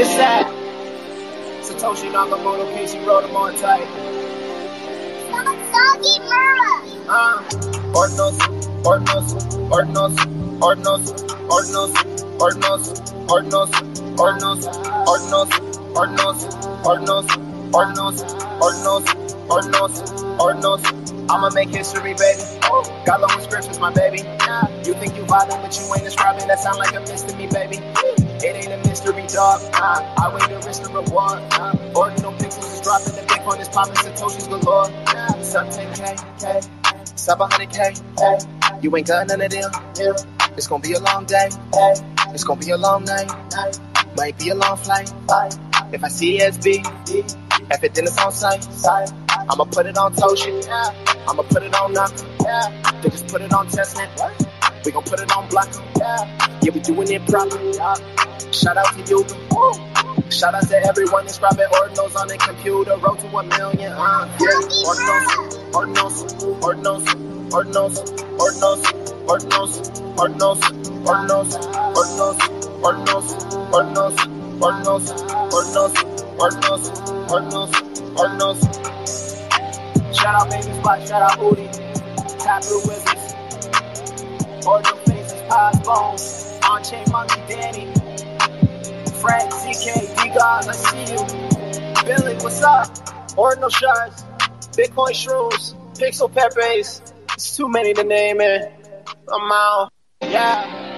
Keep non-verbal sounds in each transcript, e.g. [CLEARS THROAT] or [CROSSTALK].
It's that. Satoshi Nakamoto, Casey wrote them on tight. Soggy Mura. Uh, Ordnos, Ordnos, Ordnos, Ordnos, Ordnos, Ordnos, Ordnos, Ordnos, Ordnos, Ordnos, Ordnos, Ordnos, Ordnos, Ordnos, Ordnos. I'ma make history, baby. Got long scriptures, my baby. You think you violent, but you ain't describing. That sound like a miss to me, baby. It ain't a mystery, dog. Uh, I weigh the risk to reward. Uh, ordinal pixels is dropping, the Bitcoin is popping, Satoshi's galore. Sub 10K, K, sub 100K. Hey. You ain't got none of them. It's gonna be a long day. Hey. It's gonna be a long night. Might be a long flight. If I see SB, if it then it's on site. I'ma put it on Toshi. I'ma put it on Naka. They just put it on testnet. We gon' put it on block. Yeah, yeah, we doing it proper. Shout out to you. Shout out to everyone that's grabbing ordinals on their computer. Road to a million. Uh, yeah. Ordinals, ordinals, ordinals, ordinals, ordinals, ordinals, ordinals, ordinals, ordinals, ordinals, ordinals, ordinals, ordinals, ordinals, ordinals, ordinals. Shout out Baby Spot, shout out Hootie, Taproot Wizards, Ordinal Faces, Pies, Bones, On Chain Monkey, Danny, Frank, ZK, D God, I see you. Billy, what's up? Ordinal Shards, Bitcoin Shrooms, Pixel Pepes. It's too many to name it. I'm out. Yeah.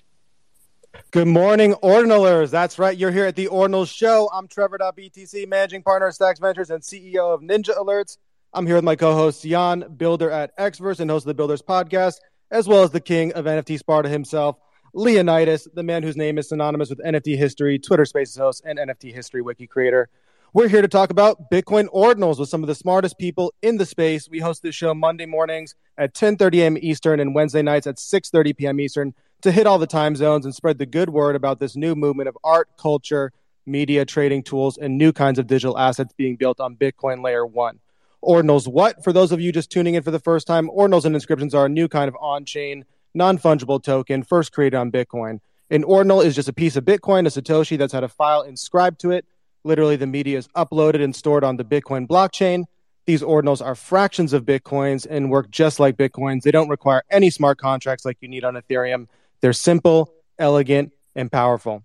Good morning, Ordinalers. That's right. You're here at the Ordinal Show. I'm Trevor.btc, managing partner at Stacks Ventures and CEO of Ninja Alerts. I'm here with my co-host Jan, builder at Xverse and host of the Builders Podcast, as well as the king of NFT Sparta himself, Leonidas, the man whose name is synonymous with NFT history, Twitter Spaces host, and NFT history wiki creator. We're here to talk about Bitcoin ordinals with some of the smartest people in the space. We host this show Monday mornings at 10:30 a.m. Eastern and Wednesday nights at 6:30 p.m. Eastern to hit all the time zones and spread the good word about this new movement of art, culture, media, trading tools, and new kinds of digital assets being built on Bitcoin Layer 1. Ordinals what? For those of you just tuning in for the first time, ordinals and inscriptions are a new kind of on-chain, non-fungible token first created on Bitcoin. An ordinal is just a piece of Bitcoin, a Satoshi that's had a file inscribed to it. Literally, the media is uploaded and stored on the Bitcoin blockchain. These ordinals are fractions of Bitcoins and work just like Bitcoins. They don't require any smart contracts like you need on Ethereum. They're simple, elegant, and powerful.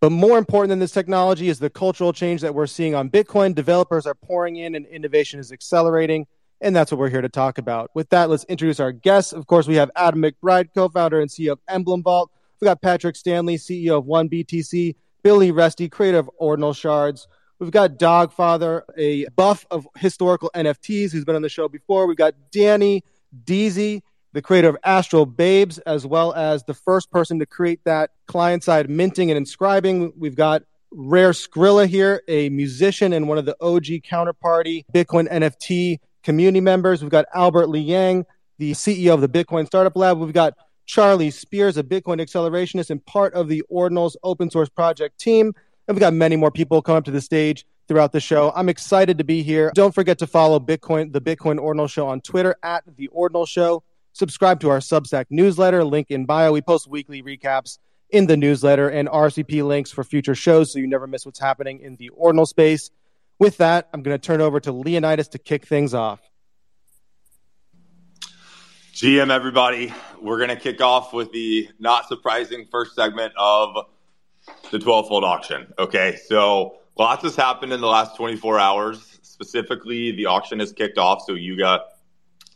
But more important than this technology is the cultural change that we're seeing on Bitcoin. Developers are pouring in and innovation is accelerating. And that's what we're here to talk about. With that, let's introduce our guests. Of course, we have Adam McBride, co founder and CEO of Emblem Vault. We've got Patrick Stanley, CEO of One BTC, Billy Resty, creator of Ordinal Shards. We've got Dogfather, a buff of historical NFTs who's been on the show before. We've got Danny Deasy, the creator of Astral Babes, as well as the first person to create that client side minting and inscribing. We've got Rare Scrilla here, a musician and one of the OG counterparty Bitcoin NFT community members. We've got Albert Liang, the CEO of the Bitcoin Startup Lab. We've got Charlie Spears, a Bitcoin accelerationist and part of the Ordinals open source project team. And we've got many more people come up to the stage throughout the show. I'm excited to be here. Don't forget to follow Bitcoin, the Bitcoin Ordinal Show on Twitter at the Ordinal Show. Subscribe to our Substack newsletter, link in bio. We post weekly recaps in the newsletter and RCP links for future shows so you never miss what's happening in the Ordinal space. With that, I'm going to turn over to Leonidas to kick things off. GM, everybody, we're going to kick off with the not surprising first segment of the 12 fold auction. Okay, so lots has happened in the last 24 hours. Specifically, the auction has kicked off. So Yuga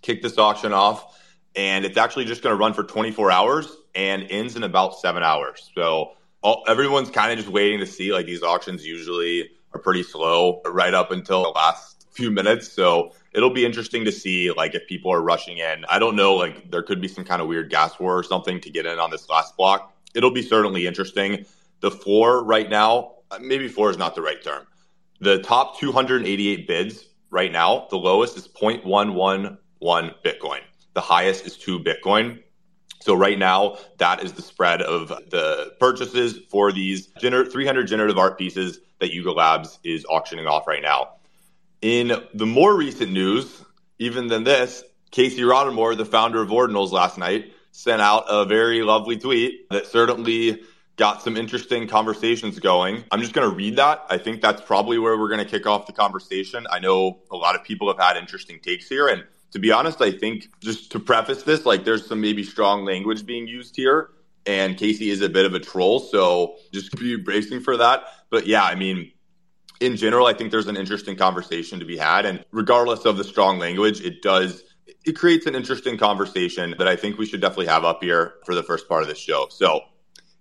kicked this auction off, and it's actually just going to run for 24 hours and ends in about seven hours. So all, everyone's kind of just waiting to see. Like these auctions usually are pretty slow right up until the last few minutes. So it'll be interesting to see like if people are rushing in. I don't know, like there could be some kind of weird gas war or something to get in on this last block. It'll be certainly interesting. The floor right now, uh, maybe floor is not the right term. The top 288 bids right now, the lowest is 0.111 Bitcoin. The highest is 2 Bitcoin. So right now, that is the spread of the purchases for these 300 generative art pieces that Yuga Labs is auctioning off right now. In the more recent news, even than this, Casey Rodarmor, the founder of Ordinals last night, sent out a very lovely tweet that certainly got some interesting conversations going. I'm just going to read that. I think that's probably where we're going to kick off the conversation. I know a lot of people have had interesting takes here. And to be honest, I think just to preface this, like there's some maybe strong language being used here. And Casey is a bit of a troll. So just be bracing for that. But yeah, I mean, in general, I think there's an interesting conversation to be had. And regardless of the strong language, it does it creates an interesting conversation that I think we should definitely have up here for the first part of this show. So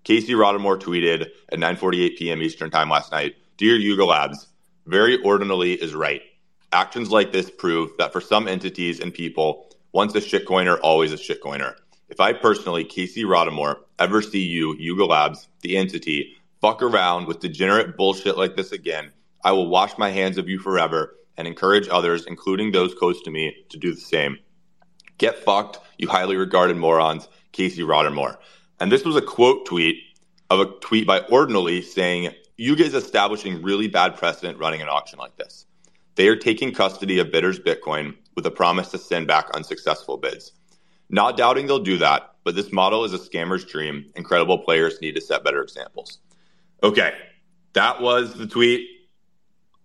Casey Rodarmor tweeted at 9:48 p.m. Eastern Time last night, "Dear Yuga Labs, very ordinally is right. Actions like this prove that for some entities and people, once a shitcoiner, always a shitcoiner. If I personally, Casey Rodarmor, ever see you, Yuga Labs, the entity, fuck around with degenerate bullshit like this again, I will wash my hands of you forever and encourage others, including those close to me, to do the same. Get fucked, you highly regarded morons, Casey Rodarmor." And this was a quote tweet of a tweet by Ordinally saying, Yuga is establishing really bad precedent running an auction like this. They are taking custody of bidders' Bitcoin with a promise to send back unsuccessful bids. Not doubting they'll do that, but this model is a scammer's dream. Incredible players need to set better examples. Okay, that was the tweet.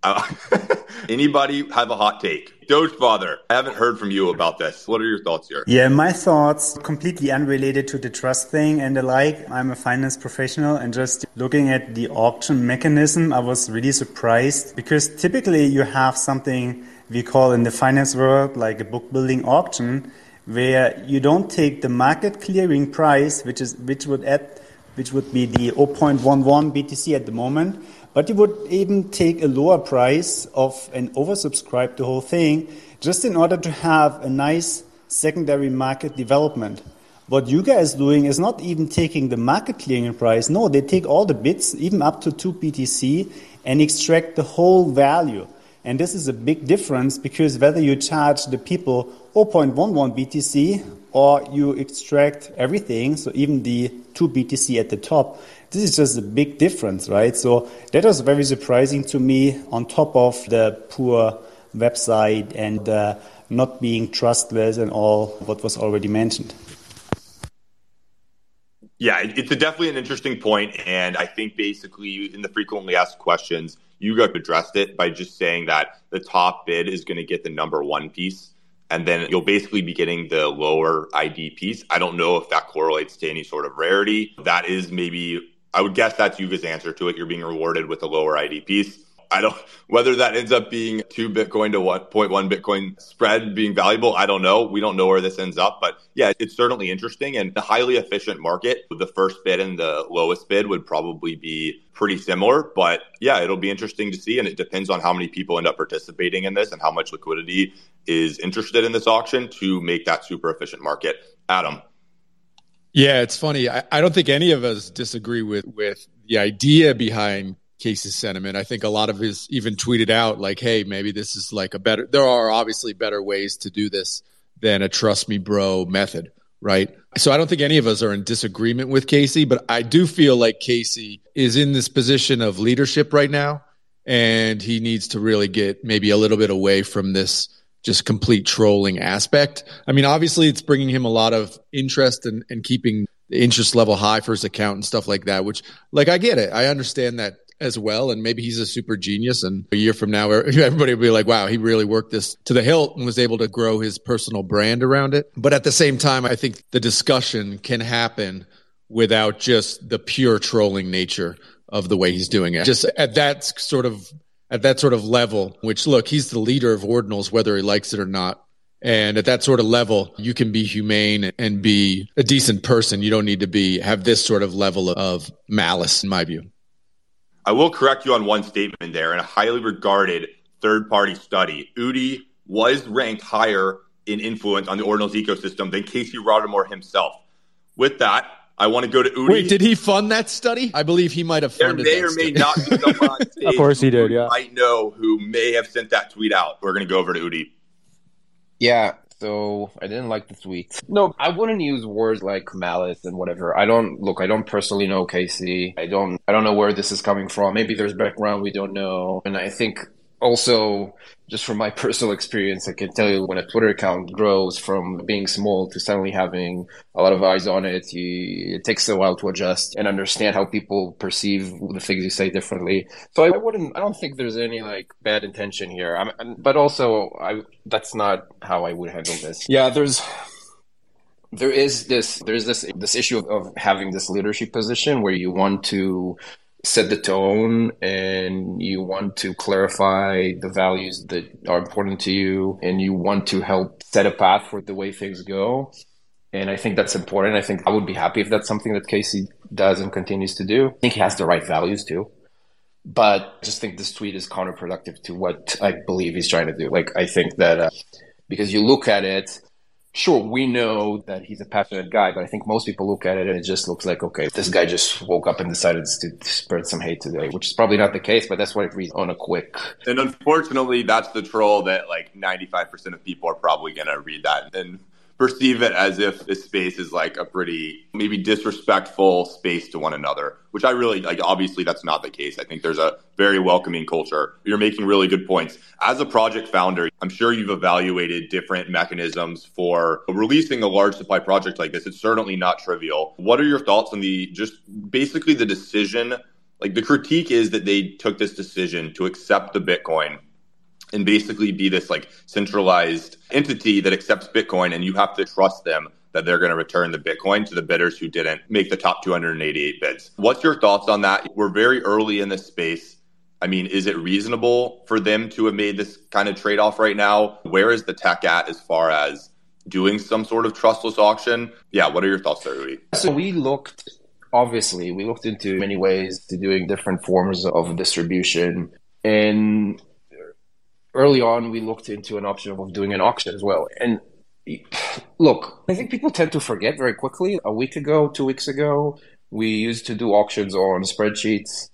Uh, [LAUGHS] anybody have a hot take? Doge Father, I haven't heard from you about this. What are your thoughts here? Yeah, my thoughts completely unrelated to the trust thing and the like. I'm a finance professional and just looking at the auction mechanism, I was really surprised because typically you have something we call in the finance world like a book building auction where you don't take the market clearing price, which is which would add which would be the 0.11 BTC at the moment, but you would even take a lower price of and oversubscribe the whole thing just in order to have a nice secondary market development. What you guys doing is not even taking the market clearing price. No, they take all the bits, even up to 2 BTC, and extract the whole value. And this is a big difference because whether you charge the people 0.11 BTC or you extract everything, so even the 2 BTC at the top, this is just a big difference, right? So that was very surprising to me on top of the poor website and uh, not being trustworthy and all what was already mentioned. Yeah, it's definitely an interesting point, and I think basically in the frequently asked questions, Yuga addressed it by just saying that the top bid is going to get the number one piece, and then you'll basically be getting the lower ID piece. I don't know if that correlates to any sort of rarity. That is maybe I would guess that's Yuga's answer to it. You're being rewarded with a lower ID piece. I don't whether that ends up being two Bitcoin to what point one Bitcoin spread being valuable. I don't know. We don't know where this ends up, but yeah, it's certainly interesting and a highly efficient market. The first bid and the lowest bid would probably be pretty similar, but yeah, it'll be interesting to see. And it depends on how many people end up participating in this and how much liquidity is interested in this auction to make that super efficient market. Adam. Yeah, it's funny. I, I don't think any of us disagree with with the idea behind Casey's sentiment. I think a lot of his even tweeted out like, "Hey, maybe this is like a better. There are obviously better ways to do this than a trust me, bro method, right?" So I don't think any of us are in disagreement with Casey, but I do feel like Casey is in this position of leadership right now, and he needs to really get maybe a little bit away from this just complete trolling aspect. I mean, obviously, it's bringing him a lot of interest and, keeping the interest level high for his account and stuff like that, which, like, I get it. I understand that as well. And maybe he's a super genius. And a year from now, [LAUGHS] everybody will be like, wow, he really worked this to the hilt and was able to grow his personal brand around it. But at the same time, I think the discussion can happen without just the pure trolling nature of the way he's doing it. Just at that sort of at that sort of level, which look, he's the leader of ordinals, whether he likes it or not. And at that sort of level, you can be humane and be a decent person. You don't need to be have this sort of level of malice, in my view. I will correct you on one statement there. In a highly regarded third party study, Udi was ranked higher in influence on the ordinals ecosystem than Casey Rodarmor himself. With that, I want to go to Udi. Wait, did he fund that study? I believe he might have funded. There may or may not be someone on stage. of course, he did. Yeah, I know who may have sent that tweet out. We're going to go over to Udi. Yeah, so I didn't like the tweet. No, I wouldn't use words like malice and whatever. I don't look. I don't personally know Casey. I don't. I don't know where this is coming from. Maybe there's background we don't know. And I think also just from my [LAUGHS] personal experience, I can tell you when a Twitter account grows from being small to suddenly having a lot of eyes on it, you, it takes a while to adjust and understand how people perceive the things you say differently. So I wouldn't, I don't think there's any like bad intention here. I'm, but also, I that's not how I would handle this. Yeah, there's there is this there's this this issue of, of having this leadership position where you want to set the tone and you want to clarify the values that are important to you and you want to help set a path for the way things go. And I think that's important. I think I would be happy if that's something that Casey does and continues to do. I think he has the right values too. But I just think this tweet is counterproductive to what I believe he's trying to do. Like, I think that uh, because you look at it, sure, we know that he's a passionate guy, but I think most people look at it and it just looks like, okay, this guy just woke up and decided to spread some hate today, which is probably not the case, but that's what it reads on a quick. And unfortunately, that's the troll that like 95% of people are probably going to read that and perceive it as if this space is like a pretty maybe disrespectful space to one another, which I really like. Obviously, that's not the case. I think there's a very welcoming culture. You're making really good points. As a project founder, I'm sure you've evaluated different mechanisms for releasing a large supply project like this. It's certainly not trivial. What are your thoughts on the just basically the decision? Like the critique is that they took this decision to accept the Bitcoin and basically be this like centralized entity that accepts Bitcoin, and you have to trust them that they're going to return the Bitcoin to the bidders who didn't make the top 288 bids. What's your thoughts on that? We're very early in this space. I mean, is it reasonable for them to have made this kind of trade off right now? Where is the tech at as far as doing some sort of trustless auction? Yeah, what are your thoughts there, Udi? So we looked, obviously, we looked into many ways to doing different forms of distribution. And early on, we looked into an option of doing an auction as well. And look, I think people tend to forget very quickly. A week ago, two weeks ago, we used to do auctions on spreadsheets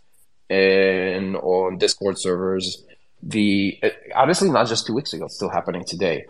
and on Discord servers. The uh, honestly, not just two weeks ago, it's still happening today.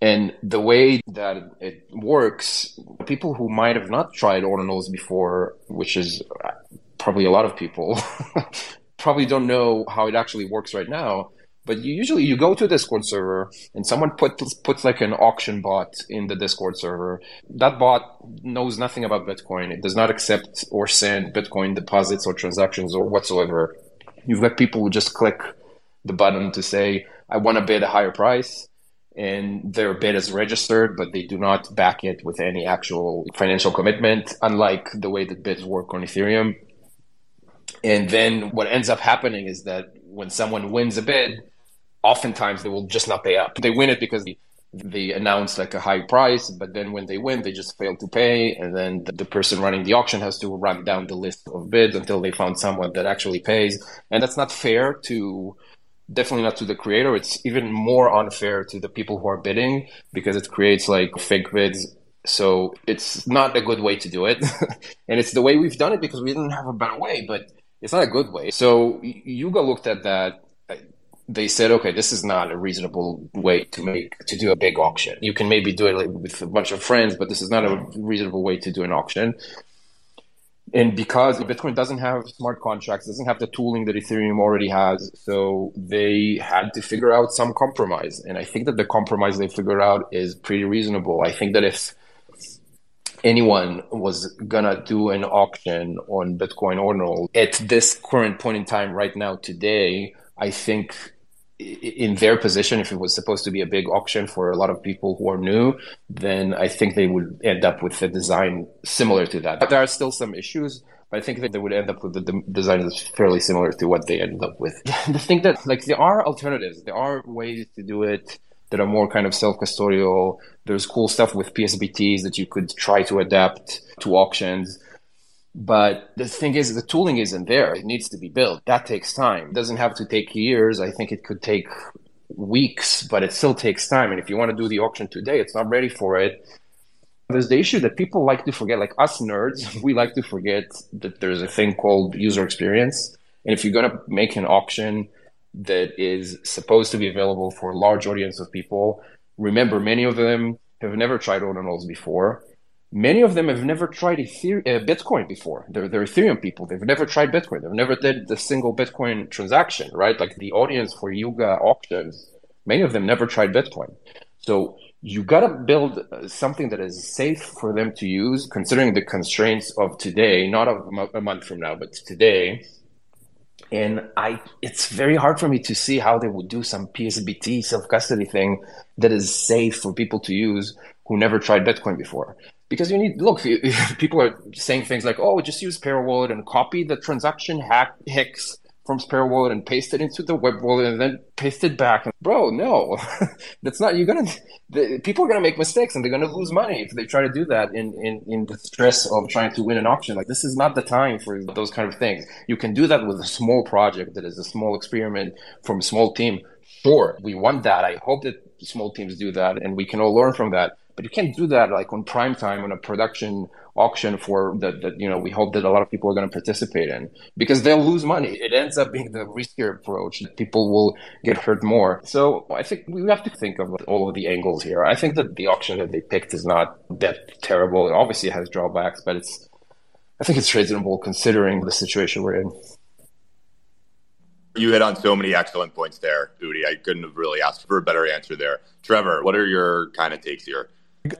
And the way that it works, people who might have not tried ordinals before, which is uh, probably a lot of people, [LAUGHS] probably don't know how it actually works right now but you usually you go to a Discord server and someone puts puts like an auction bot in the Discord server. That bot knows nothing about Bitcoin. It does not accept or send Bitcoin deposits or transactions or whatsoever. You've got people who just click the button to say, I want to bid a higher price. And their bid is registered, but they do not back it with any actual financial commitment, unlike the way that bids work on Ethereum. And then what ends up happening is that when someone wins a bid, oftentimes they will just not pay up. They win it because they, they announce like a high price, but then when they win, they just fail to pay. And then the, the, person running the auction has to run down the list of bids until they found someone that actually pays. And that's not fair to, definitely not to the creator. It's even more unfair to the people who are bidding because it creates like fake bids. So it's not a good way to do it. [LAUGHS] and it's the way we've done it because we didn't have a better way, but it's not a good way. So Yuga looked at that they said, okay, this is not a reasonable way to make to do a big auction. You can maybe do it with a bunch of friends, but this is not a reasonable way to do an auction. And because Bitcoin doesn't have smart contracts, doesn't have the tooling that Ethereum already has, so they had to figure out some compromise. And I think that the compromise they figured out is pretty reasonable. I think that if anyone was gonna do an auction on Bitcoin Ordinal at this current point in time, right now, today, I think in their position, if it was supposed to be a big auction for a lot of people who are new, then I think they would end up with a design similar to that. But there are still some issues. But I think that they would end up with the design that's fairly similar to what they ended up with. [LAUGHS] the thing that, like, there are alternatives. There are ways to do it that are more kind of self-custodial. There's cool stuff with PSBTs that you could try to adapt to auctions. But the thing is, the tooling isn't there. It needs to be built. That takes time. It doesn't have to take years. I think it could take weeks, but it still takes time. And if you want to do the auction today, it's not ready for it. There's the issue that people like to forget, like us nerds, [LAUGHS] we like to forget that there's a thing called user experience. And if you're going to make an auction that is supposed to be available for a large audience of people, remember, many of them have never tried ordinals before Many of them have never tried Ether- uh, Bitcoin before. They're, they're Ethereum people. They've never tried Bitcoin. They've never did the single Bitcoin transaction, right? Like the audience for Yuga auctions, many of them never tried Bitcoin. So you got to build uh, something that is safe for them to use, considering the constraints of today, not a month from now, but today. And I, it's very hard for me to see how they would do some PSBT self custody thing that is safe for people to use who never tried Bitcoin before because you need look [LAUGHS] people are saying things like oh just use Sparrow wallet and copy the transaction hack hex from Sparrow wallet and paste it into the web wallet and then paste it back. Bro no. [LAUGHS] That's not you're gonna the, people are gonna make mistakes and they're gonna lose money if they try to do that in, in in the stress of trying to win an auction. Like this is not the time for those kind of things. You can do that with a small project that is a small experiment from a small team. Sure we want that. I hope that small teams do that and we can all learn from that but you can't do that like on prime time on a production auction for that that you know we hope that a lot of people are going to participate in because they'll lose money. It ends up being the riskier approach. That people will get hurt more. So I think we have to think of all of the angles here. I think that the auction that they picked is not that terrible. It obviously has drawbacks, but it's I think it's reasonable considering the situation we're in. You hit on so many excellent points there, Udi. I couldn't have really asked for a better answer there. Trevor, what are your kind of takes here?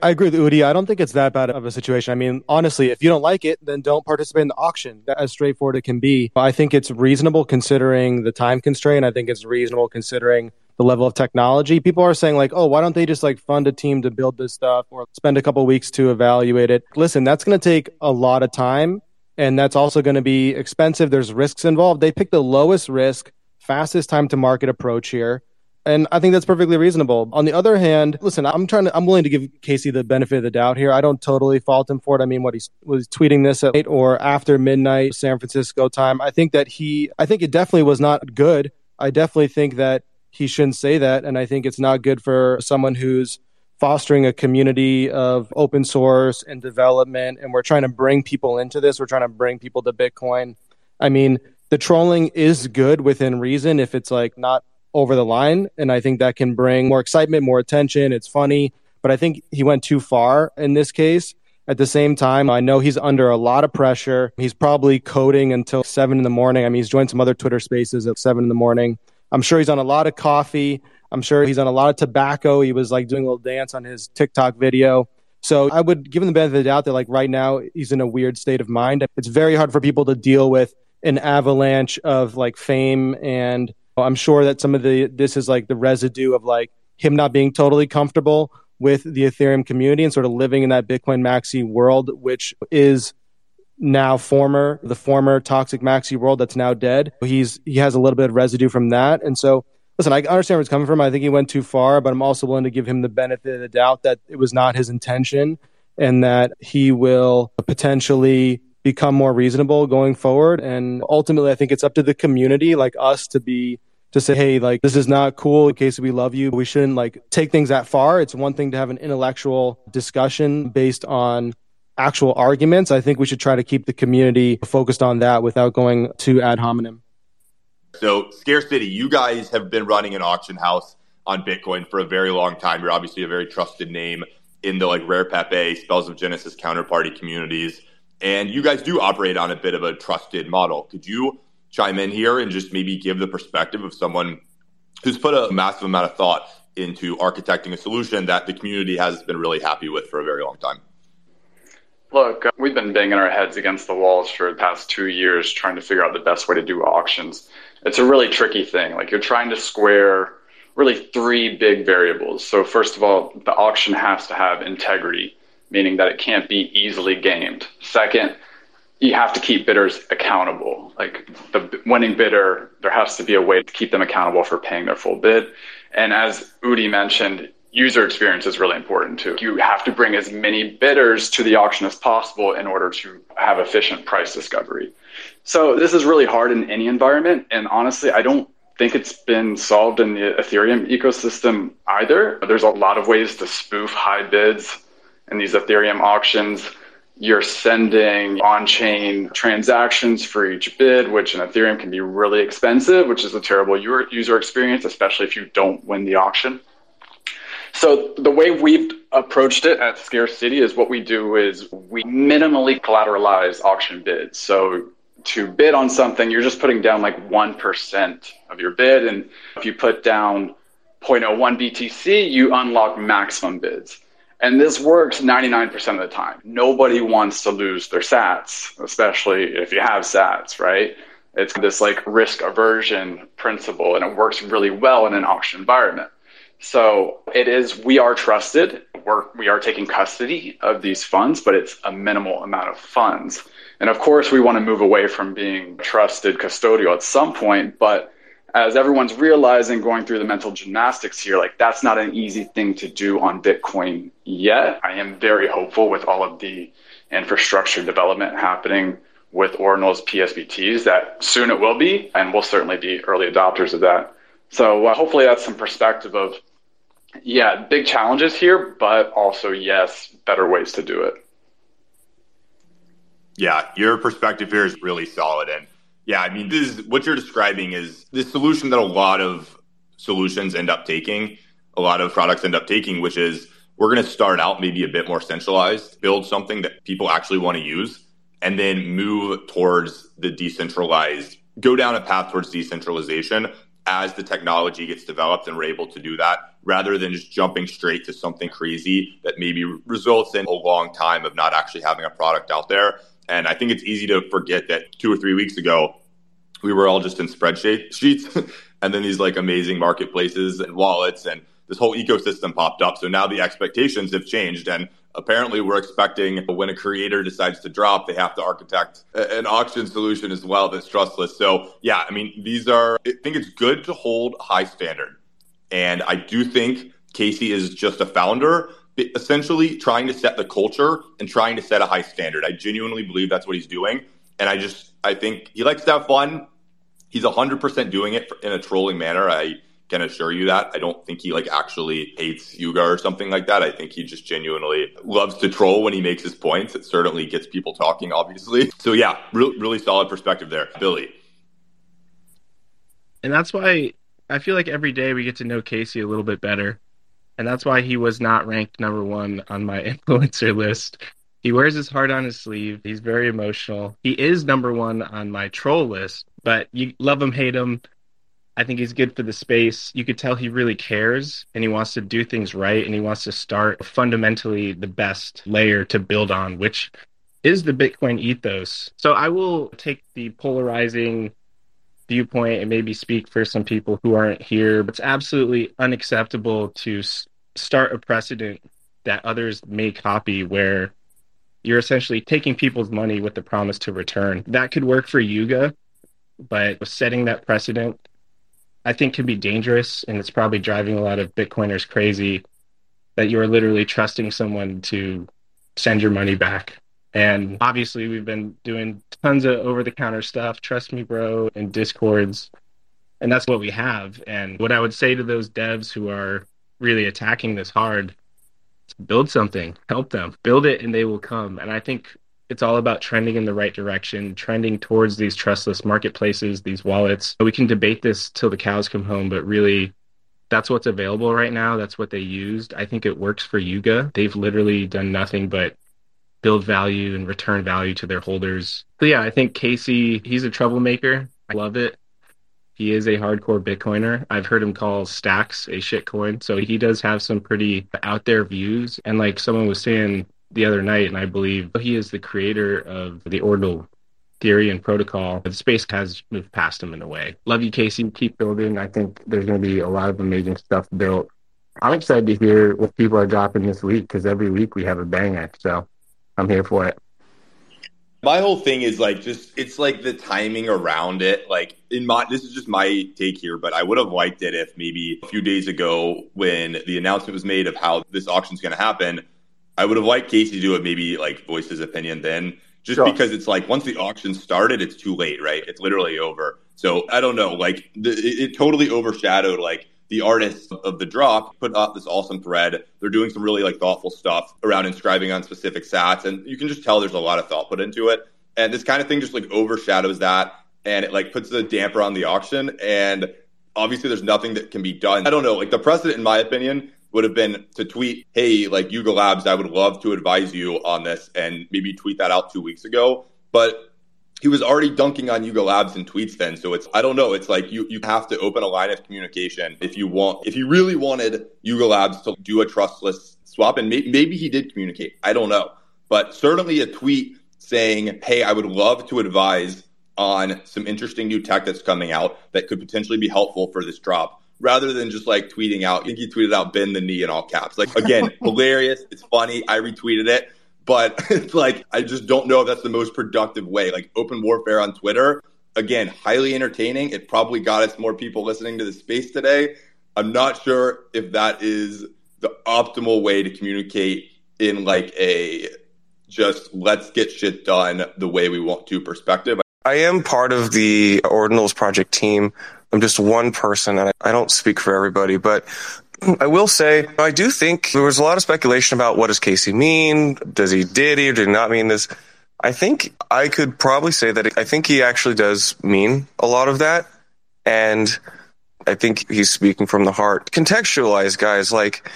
I agree with Udi. I don't think it's that bad of a situation. I mean, honestly, if you don't like it, then don't participate in the auction. As straightforward it can be. I think it's reasonable considering the time constraint. I think it's reasonable considering the level of technology. People are saying like, oh, why don't they just like fund a team to build this stuff or spend a couple weeks to evaluate it? Listen, that's going to take a lot of time and that's also going to be expensive. There's risks involved. They pick the lowest risk, fastest time to market approach here. And I think that's perfectly reasonable. On the other hand, listen, I'm trying to, I'm willing to give Casey the benefit of the doubt here. I don't totally fault him for it. I mean, what he was tweeting this at or after midnight San Francisco time. I think that he, I think it definitely was not good. I definitely think that he shouldn't say that. And I think it's not good for someone who's fostering a community of open source and development. And we're trying to bring people into this. We're trying to bring people to Bitcoin. I mean, the trolling is good within reason if it's like not over the line. And I think that can bring more excitement, more attention. It's funny, but I think he went too far in this case. At the same time, I know he's under a lot of pressure. He's probably coding until seven in the morning. I mean, he's joined some other Twitter spaces at seven in the morning. I'm sure he's on a lot of coffee. I'm sure he's on a lot of tobacco. He was like doing a little dance on his TikTok video. So I would give him the benefit of the doubt that like right now he's in a weird state of mind. It's very hard for people to deal with an avalanche of like fame and I'm sure that some of the this is like the residue of like him not being totally comfortable with the Ethereum community and sort of living in that Bitcoin maxi world, which is now former the former toxic maxi world that's now dead. He's he has a little bit of residue from that, and so listen, I understand where it's coming from. I think he went too far, but I'm also willing to give him the benefit of the doubt that it was not his intention and that he will potentially become more reasonable going forward. And ultimately, I think it's up to the community, like us, to be to say, hey, like this is not cool. In case we love you, we shouldn't like take things that far. It's one thing to have an intellectual discussion based on actual arguments. I think we should try to keep the community focused on that without going too ad hominem. So, Scarce City, you guys have been running an auction house on Bitcoin for a very long time. You're obviously a very trusted name in the like Rare Pepe, Spells of Genesis counterparty communities and you guys do operate on a bit of a trusted model. Could you chime in here and just maybe give the perspective of someone who's put a massive amount of thought into architecting a solution that the community has been really happy with for a very long time? Look, uh, we've been banging our heads against the walls for the past two years trying to figure out the best way to do auctions. It's a really tricky thing. Like you're trying to square really three big variables. So, first of all, the auction has to have integrity meaning that it can't be easily gamed. Second, you have to keep bidders accountable. Like the winning bidder, there has to be a way to keep them accountable for paying their full bid. And as Udi mentioned, user experience is really important too. You have to bring as many bidders to the auction as possible in order to have efficient price discovery. So this is really hard in any environment. And honestly, I don't think it's been solved in the Ethereum ecosystem either. There's a lot of ways to spoof high bids in these Ethereum auctions, you're sending on chain transactions for each bid, which in Ethereum can be really expensive, which is a terrible user experience, especially if you don't win the auction. So the way we've approached it at Scarce City is what we do is we minimally collateralize auction bids. So to bid on something, you're just putting down like 1% of your bid. And if you put down 0.01 BTC, you unlock maximum bids. And this works 99% of the time. Nobody wants to lose their sats, especially if you have sats, right? It's this like risk aversion principle, and it works really well in an auction environment. So it is, we are trusted. We're, we are taking custody of these funds, but it's a minimal amount of funds. And of course, we want to move away from being trusted custodial at some point, but as everyone's realizing going through the mental gymnastics here, like that's not an easy thing to do on Bitcoin yet. I am very hopeful with all of the infrastructure development happening with Ordinal's PSBTs that soon it will be, and we'll certainly be early adopters of that. So uh, hopefully that's some perspective of, yeah, big challenges here, but also, yes, better ways to do it. Yeah, your perspective here is really solid. And yeah, I mean, this is what you're describing is the solution that a lot of solutions end up taking, a lot of products end up taking, which is we're going to start out maybe a bit more centralized, build something that people actually want to use, and then move towards the decentralized, go down a path towards decentralization as the technology gets developed and we're able to do that rather than just jumping straight to something crazy that maybe results in a long time of not actually having a product out there and I think it's easy to forget that two or three weeks ago, we were all just in spreadsheet [LAUGHS] sheets and then these like amazing marketplaces and wallets and this whole ecosystem popped up. So now the expectations have changed and apparently we're expecting when a creator decides to drop, they have to architect an auction solution as well that's trustless. So yeah, I mean, these are, I think it's good to hold high standard. And I do think Casey is just a founder essentially trying to set the culture and trying to set a high standard. I genuinely believe that's what he's doing. And I just, I think he likes to have fun. He's 100% doing it in a trolling manner. I can assure you that. I don't think he like actually hates Yuga or something like that. I think he just genuinely loves to troll when he makes his points. It certainly gets people talking, obviously. So yeah, really, really solid perspective there. Billy. And that's why I feel like every day we get to know Casey a little bit better and that's why he was not ranked number one on my [LAUGHS] influencer list. He wears his heart on his sleeve. He's very emotional. He is number one on my troll list, but you love him, hate him. I think he's good for the space. You could tell he really cares and he wants to do things right and he wants to start fundamentally the best layer to build on, which is the Bitcoin ethos. So I will take the polarizing viewpoint and maybe speak for some people who aren't here, but it's absolutely unacceptable to s- start a precedent that others may copy where you're essentially taking people's money with the promise to return. That could work for Yuga, but setting that precedent, I think, can be dangerous. And it's probably driving a lot of Bitcoiners crazy that you are literally trusting someone to send your money back. And obviously, we've been doing tons of over the counter stuff, trust me, bro, and discords. And that's what we have. And what I would say to those devs who are really attacking this hard, build something, help them, build it, and they will come. And I think it's all about trending in the right direction, trending towards these trustless marketplaces, these wallets. We can debate this till the cows come home, but really, that's what's available right now. That's what they used. I think it works for Yuga. They've literally done nothing but build value and return value to their holders. So yeah, I think Casey, he's a troublemaker. I love it. He is a hardcore Bitcoiner. I've heard him call Stacks a shitcoin. So he does have some pretty out there views. And like someone was saying the other night, and I believe he is the creator of the Ordinal theory and protocol. The space has moved past him in a way. Love you, Casey. Keep building. I think there's going to be a lot of amazing stuff built. I'm excited to hear what people are dropping this week because every week we have a banger. So I'm here for it. My whole thing is like just it's like the timing around it. Like in my this is just my take here, but I would have liked it if maybe a few days ago when the announcement was made of how this auction is going to happen, I would have liked Casey to do it. Maybe like voice his opinion then, just sure. because it's like once the auction started, it's too late, right? It's literally over. So I don't know, like the, it, it totally overshadowed like the artists of the drop put up this awesome thread. They're doing some really like thoughtful stuff around inscribing on specific sats, and you can just tell there's a lot of thought put into it. And this kind of thing just like overshadows that, and it like puts a damper on the auction. And obviously, there's nothing that can be done. I don't know, like the precedent, in my opinion, would have been to tweet, hey, like Yuga Labs, I would love to advise you on this and maybe tweet that out two weeks ago. But he was already dunking on Yuga Labs in tweets then. So it's I don't know. It's like you you have to open a line of communication if you want if you really wanted Yuga Labs to do a trustless swap, and may, maybe he did communicate. I don't know, but certainly a tweet saying, "Hey, I would love to advise on some interesting new tech that's coming out that could potentially be helpful for this drop." Rather than just like tweeting out, I think he tweeted out "bend the knee" in all caps. Like again, [LAUGHS] hilarious. It's funny. I retweeted it but it's [LAUGHS] like, I just don't know if that's the most productive way. Like open warfare on Twitter, again, highly entertaining. It probably got us more people listening to the space today. I'm not sure if that is the optimal way to communicate in like a just let's get shit done the way we want to perspective. I am part of the Ordinals project team. I'm just one person and I don't speak for everybody, but I will say, I do think there was a lot of speculation about what does Casey mean? Does he did he or did he not mean this? I think I could probably say that I think he actually does mean a lot of that. And I think he's speaking from the heart. Contextualize, guys. Like,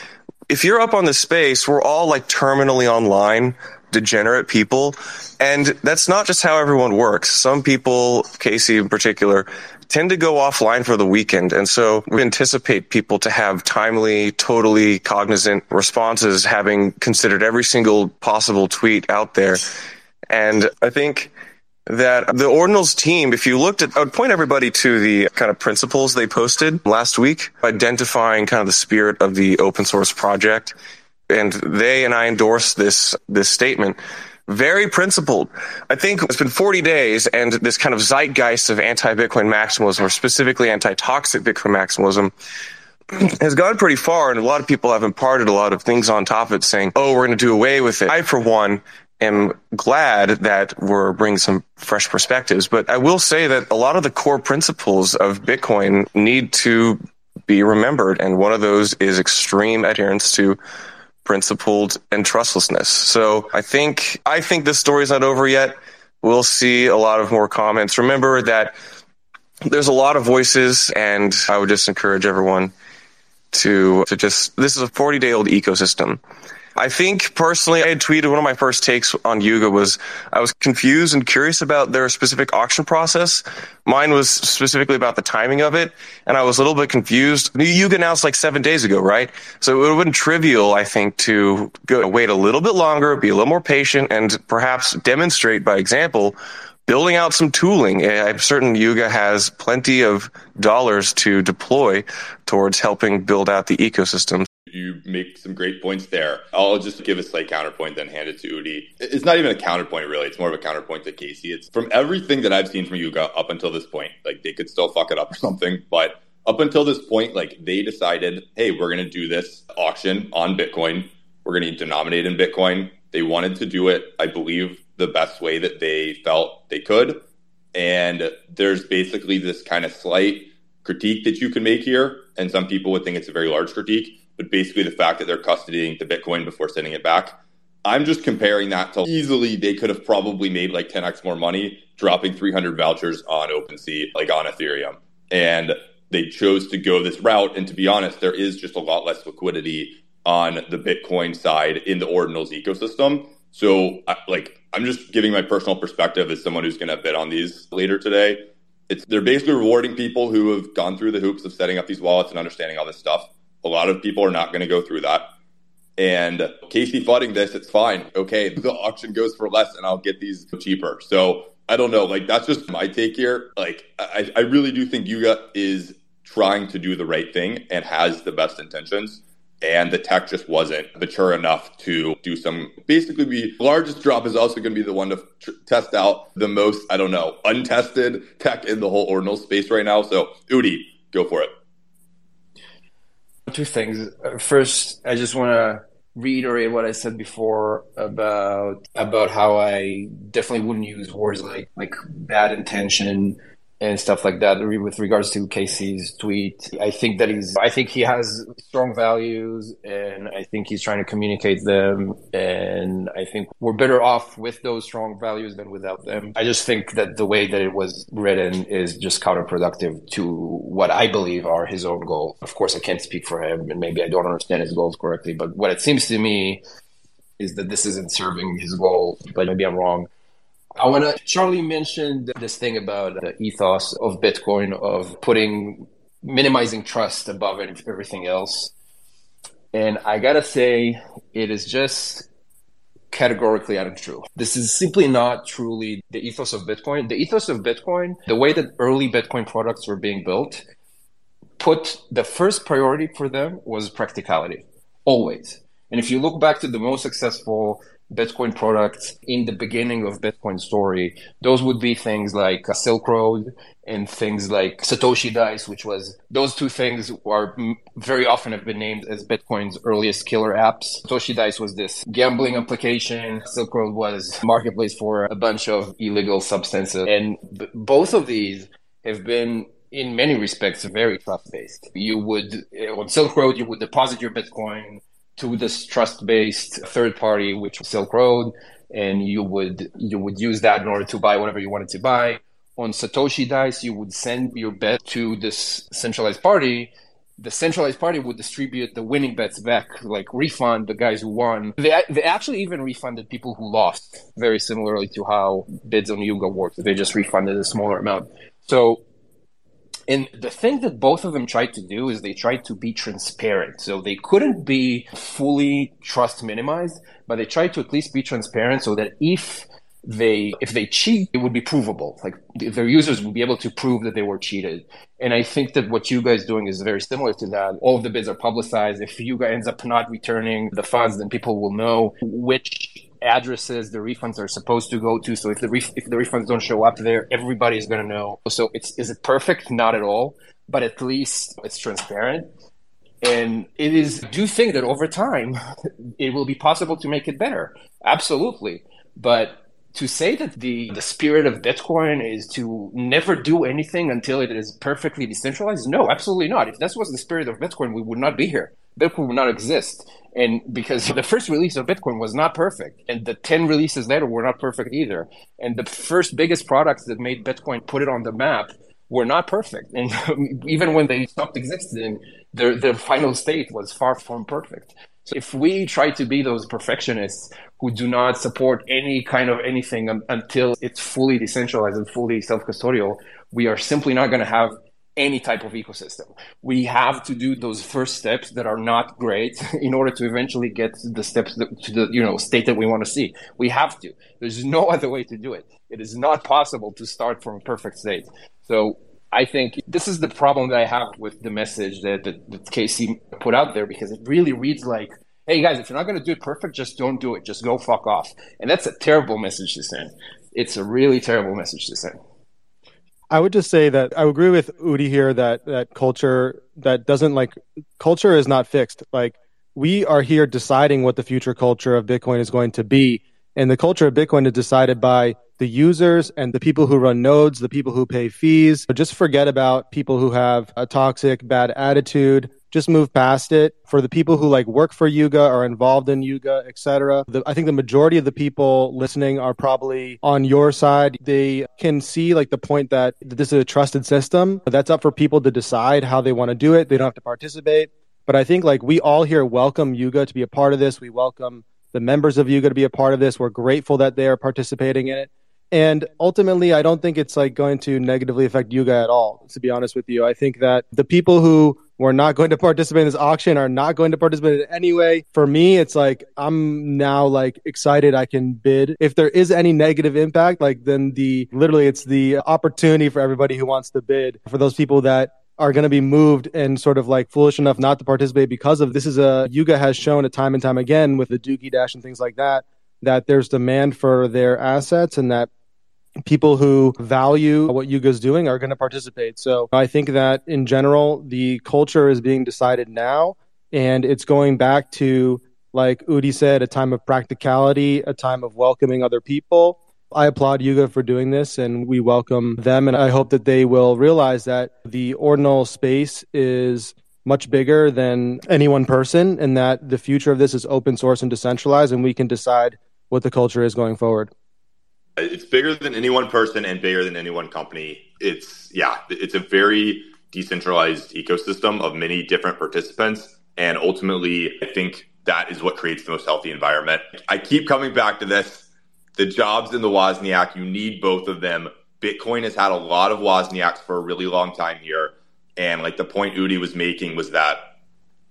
if you're up on the space, we're all like terminally online, degenerate people. And that's not just how everyone works. Some people, Casey in particular, tend to go offline for the weekend. And so we anticipate people to have timely, totally cognizant responses, having considered every single possible tweet out there. And I think that the Ordinals team, if you looked at, I would point everybody to the kind of principles they posted last week, identifying kind of the spirit of the open source project. And they and I endorse this, this statement very principled. I think it's been 40 days and this kind of zeitgeist of anti-Bitcoin maximalism or specifically anti-toxic Bitcoin maximalism [CLEARS THROAT] has gone pretty far and a lot of people have imparted a lot of things on top of it saying, oh, we're going to do away with it. I, for one, am glad that we're bringing some fresh perspectives, but I will say that a lot of the core principles of Bitcoin need to be remembered. And one of those is extreme adherence to principled and trustlessness. So I think I think this story's not over yet. We'll see a lot of more comments. Remember that there's a lot of voices and I would just encourage everyone to to just this is a 40 day old ecosystem I think personally, I had tweeted one of my first takes on Yuga was I was confused and curious about their specific auction process. Mine was specifically about the timing of it, and I was a little bit confused. Yuga announced like seven days ago, right? So it would have been trivial, I think, to go, wait a little bit longer, be a little more patient, and perhaps demonstrate by example building out some tooling. I'm certain Yuga has plenty of dollars to deploy towards helping build out the ecosystem you make some great points there. I'll just give a slight counterpoint, then hand it to Udi. It's not even a counterpoint, really. It's more of a counterpoint to Casey. It's from everything that I've seen from Yuga up until this point. Like they could still fuck it up or something, but up until this point, like they decided, hey, we're going to do this auction on Bitcoin. We're going to denominate in Bitcoin. They wanted to do it, I believe, the best way that they felt they could. And there's basically this kind of slight critique that you can make here. And some people would think it's a very large critique but basically the fact that they're custodying the Bitcoin before sending it back. I'm just comparing that to easily they could have probably made like 10x more money dropping 300 vouchers on OpenSea, like on Ethereum. And they chose to go this route. And to be honest, there is just a lot less liquidity on the Bitcoin side in the Ordinals ecosystem. So, like, I'm just giving my personal perspective as someone who's going to bid on these later today. It's they're basically rewarding people who have gone through the hoops of setting up these wallets and understanding all this stuff. A lot of people are not going to go through that. And Casey flooding this, it's fine. Okay, [LAUGHS] the auction goes for less and I'll get these cheaper. So I don't know. Like, that's just my take here. Like, I, I really do think Yuga is trying to do the right thing and has the best intentions. And the tech just wasn't mature enough to do some. Basically, the largest drop is also going to be the one to tr- test out the most, I don't know, untested tech in the whole ordinal space right now. So, Udi, go for it. Two things. First, I just want to reiterate what I said before about about how I definitely wouldn't use words like like bad intention and stuff like that with regards to Casey's tweet. I think that he's I think he has strong values and I think he's trying to communicate them and I think we're better off with those strong values than without them. I just think that the way that it was written is just counterproductive to what I believe are his own goals. Of course I can't speak for him and maybe I don't understand his goals correctly, but what it seems to me is that this isn't serving his goal, but maybe I'm wrong. I want to. Charlie mentioned this thing about the ethos of Bitcoin of putting minimizing trust above everything else, and I gotta say, it is just categorically untrue. This is simply not truly the ethos of Bitcoin. The ethos of Bitcoin, the way that early Bitcoin products were being built, put the first priority for them was practicality, always. And if you look back to the most successful Bitcoin products in the beginning of Bitcoin story, those would be things like Silk Road and things like Satoshi Dice, which was those two things are mm, very often have been named as Bitcoin's earliest killer apps. Satoshi Dice was this gambling application. Silk Road was marketplace for a bunch of illegal substances. And b- both of these have been in many respects very trust based. You would eh, on Silk Road, you would deposit your Bitcoin to this trust-based third party, which was Silk Road, and you would you would use that in order to buy whatever you wanted to buy. On Satoshi Dice, you would send your bet to this centralized party. The centralized party would distribute the winning bets back, like refund the guys who won. They, they actually even refunded people who lost, very similarly to how bids on Yuga worked. They just refunded a smaller amount. So and the thing that both of them tried to do is they tried to be transparent. So they couldn't be fully trust minimized, but they tried to at least be transparent so that if they if they cheat, it would be provable. Like their users would be able to prove that they were cheated. And I think that what you guys doing is very similar to that. All of the bids are publicized. If Yuga ends up not returning the funds, then people will know which addresses the refunds are supposed to go to. So if the ref- if the refunds don't show up there, everybody is going to know. So it's is it perfect? Not at all, but at least it's transparent. And it is. Do think that over time, [LAUGHS] it will be possible to make it better. Absolutely, but to say that the, the spirit of Bitcoin is to never do anything until it is perfectly decentralized, no, absolutely not. If that was the spirit of Bitcoin, we would not be here. Bitcoin would not exist. And because the first release of Bitcoin was not perfect, and the 10 releases later were not perfect either. And the first biggest products that made Bitcoin put it on the map were not perfect. And [LAUGHS] even when they stopped existing, their, their final state was far from perfect. So if we try to be those perfectionists who do not support any kind of anything until it's fully decentralized and fully self-custodial, we are simply not going to have any type of ecosystem. We have to do those first steps that are not great [LAUGHS] in order to eventually get the steps that, to the you know state that we want to see. We have to. There's no [LAUGHS] other way to do it. It is not possible to start from a perfect state. So I think this is the problem that I have with the message that, that, that Casey put out there because it really reads like, hey guys, if you're not going to do it perfect, just don't do it. Just go fuck off. And that's a terrible message to send. It's a really terrible message to send. I would just say that I agree with Udi here that that culture that doesn't like culture is not fixed. Like we are here deciding what the future culture of Bitcoin is going to be, and the culture of Bitcoin is decided by the users and the people who run nodes, the people who pay fees. But just forget about people who have a toxic, bad attitude, just move past it. For the people who like work for Yuga, are involved in Yuga, etc. I think the majority of the people listening are probably on your side. They can see like the point that this is a trusted system. That's up for people to decide how they want to do it. They don't have to participate. But I think like we all here welcome Yuga to be a part of this. We welcome the members of Yuga to be a part of this. We're grateful that they are participating in it. And ultimately, I don't think it's like going to negatively affect Yuga at all, to be honest with you. I think that the people who were not going to participate in this auction are not going to participate in anyway. For me, it's like I'm now like excited I can bid. If there is any negative impact, like then the literally it's the opportunity for everybody who wants to bid for those people that are going to be moved and sort of like foolish enough not to participate because of this is a Yuga has shown it time and time again with the Dookie Dash and things like that that there's demand for their assets and that people who value what Yuga's doing are going to participate. So I think that in general, the culture is being decided now, and it's going back to, like Udi said, a time of practicality, a time of welcoming other people. I applaud Yuga for doing this and we welcome them. And I hope that they will realize that the ordinal space is much bigger than any one person and that the future of this is open source and decentralized and we can decide what the culture is going forward. It's bigger than any one person and bigger than any one company. It's, yeah, it's a very decentralized ecosystem of many different participants. And ultimately, I think that is what creates the most healthy environment. I keep coming back to this the jobs in the Wozniak, you need both of them. Bitcoin has had a lot of Wozniaks for a really long time here. And like the point Udi was making was that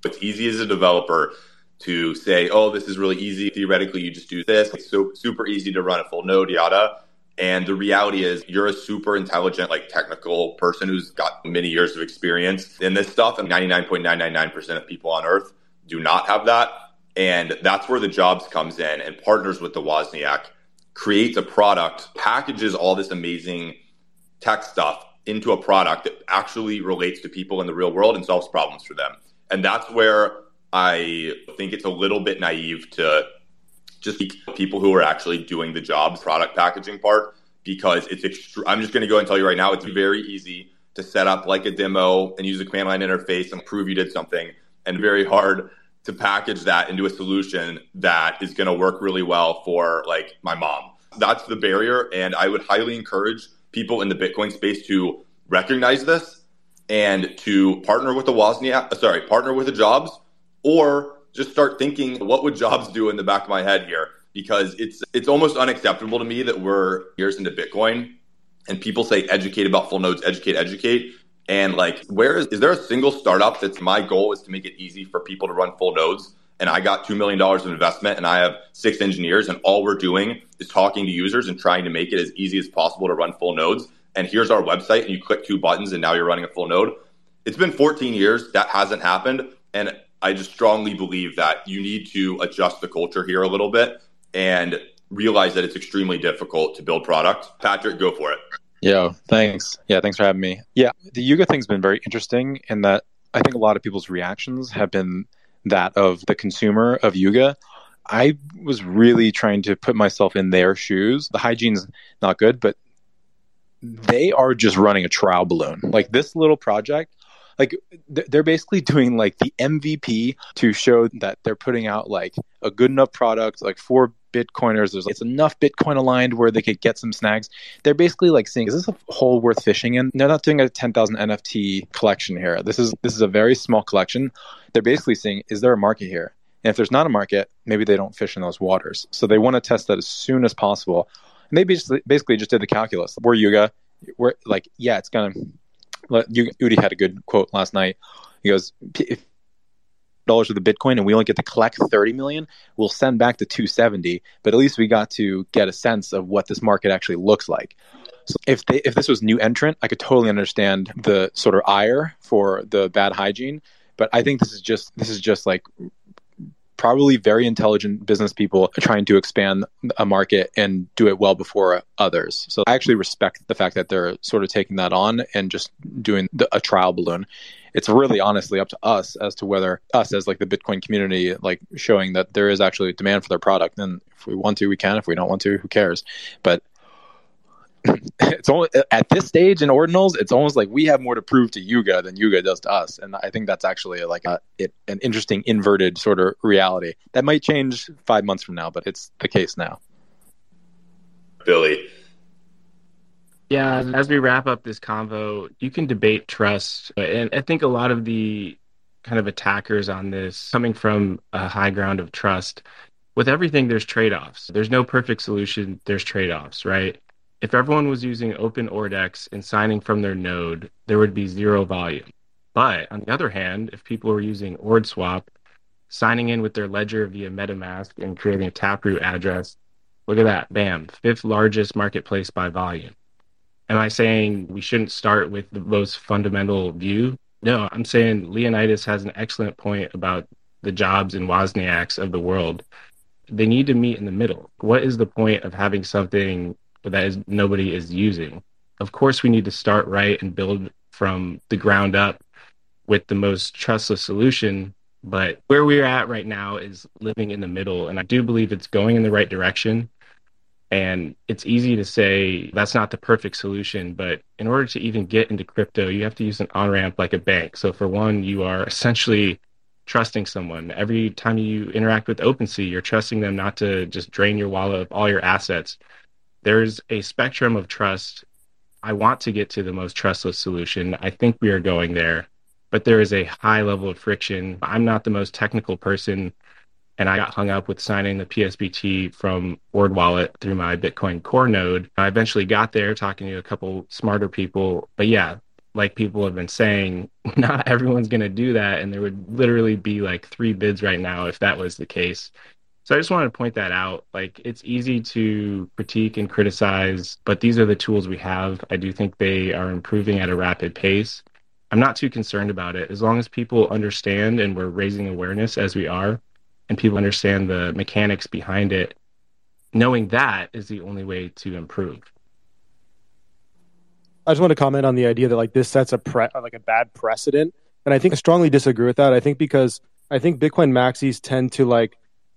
it's easy as a developer to say, oh, this is really easy. Theoretically, you just do this. It's so super easy to run a full node, yada. And the reality is you're a super intelligent, like technical person who's got many years of experience in this stuff. And 99.999% of people on earth do not have that. And that's where the jobs comes in and partners with the Wozniak creates a product, packages all this amazing tech stuff into a product that actually relates to people in the real world and solves problems for them. And that's where I think it's a little bit naive to just people who are actually doing the jobs product packaging part because it's extre- I'm just going to go and tell you right now it's very easy to set up like a demo and use a command line interface and prove you did something and very hard to package that into a solution that is going to work really well for like my mom. That's the barrier. And I would highly encourage people in the Bitcoin space to recognize this and to partner with the Wozniak, sorry, partner with the jobs or just start thinking what would jobs do in the back of my head here because it's it's almost unacceptable to me that we're years into Bitcoin and people say educate about full nodes, educate, educate. And like, where is, is there a single startup that's my goal is to make it easy for people to run full nodes? And I got $2 million of investment and I have six engineers and all we're doing is talking to users and trying to make it as easy as possible to run full nodes. And here's our website and you click two buttons and now you're running a full node. It's been 14 years. That hasn't happened. And I just strongly believe that you need to adjust the culture here a little bit and realize that it's extremely difficult to build product. Patrick, go for it. Yeah, thanks. Yeah, thanks for having me. Yeah, the Yuga thing's been very interesting in that I think a lot of people's reactions have been that of the consumer of Yuga. I was really trying to put myself in their shoes. The hygiene's not good, but they are just running a trial balloon. Like this little project, like they're basically [LAUGHS] doing like the MVP to show that they're putting out like a good enough product, like for Bitcoiners. There's it's enough Bitcoin aligned where they could get some snags. They're basically like saying, is this a hole worth fishing in? They're not doing a 10,000 NFT collection here. This is this is a very small collection. They're basically saying, is there a market here? And if there's not a market, maybe they don't fish in those waters. So they want to test that as soon as possible. And they basically just did the calculus. We're Yuga. We're like, yeah, it's gonna Udi had a good quote last night. He goes, if dollars of the Bitcoin and we only get to collect 30 million, we'll send back to 270. But at least we got to get a sense of what this market actually looks like. So if they if this was new entrant, I could totally understand the sort of ire for the bad hygiene. But I think this is just this is just like probably very intelligent business people trying to expand a market and do it well before others. So I actually respect the fact that they're sort of taking that on and just doing the, a trial balloon. It's really honestly up to us as to whether us as like the Bitcoin community, like showing that there is actually demand for their product. And if we want to, we can. If we don't want to, who cares? But [LAUGHS] it's only at this stage in ordinals, it's almost like we have more to prove to Yuga than Yuga does to us, and I think that's actually like a, it, an interesting inverted sort of reality that might change five months from now, but it's the case now. Billy. Yeah, as we wrap up this convo, you can debate trust, and I think a lot of the kind of attackers on this coming from a high ground of trust. With everything, there's trade offs. There's no perfect solution. There's trade offs, right? If everyone was using Open OpenORDEX and signing from their node, there would be zero volume. But on the other hand, if people were using OrdSwap, signing in with their ledger via MetaMask and creating a Taproot address, look at that, bam, fifth largest marketplace by volume. Am I saying we shouldn't start with the most fundamental view? No, I'm saying Leonidas has an excellent point about the jobs and Wozniaks of the world. They need to meet in the middle. What is the point of having something but that is nobody is using. Of course, we need to start right and build from the ground up with the most trustless solution. But where we're at right now is living in the middle, and I do believe it's going in the right direction. And it's easy to say that's not the perfect solution, but in order to even get into crypto, you have to use an on ramp like a bank. So, for one, you are essentially trusting someone. Every time you interact with OpenSea, you're trusting them not to just drain your wallet of all your assets. There's a spectrum of trust. I want to get to the most trustless solution. I think we are going there, but there is a high level of friction. I'm not the most technical person and I got hung up with signing the PSBT from Ord Wallet through my Bitcoin Core node. I eventually got there talking to a couple smarter people. But yeah, like people have been saying, [LAUGHS] not everyone's going to do that. And there would literally be like three bids right now if that was the case. So I just wanted to point that out. Like it's easy to critique and criticize, but these are the tools we have. I do think they are improving at a rapid pace. I'm not too concerned about it. As long as people understand and we're raising awareness as we are, and people understand the mechanics behind it, knowing that is the only way to improve. I just want to comment on the idea that like this sets a pre- like a bad precedent, and I think I strongly disagree with that. I think because I think Bitcoin maxis tend to like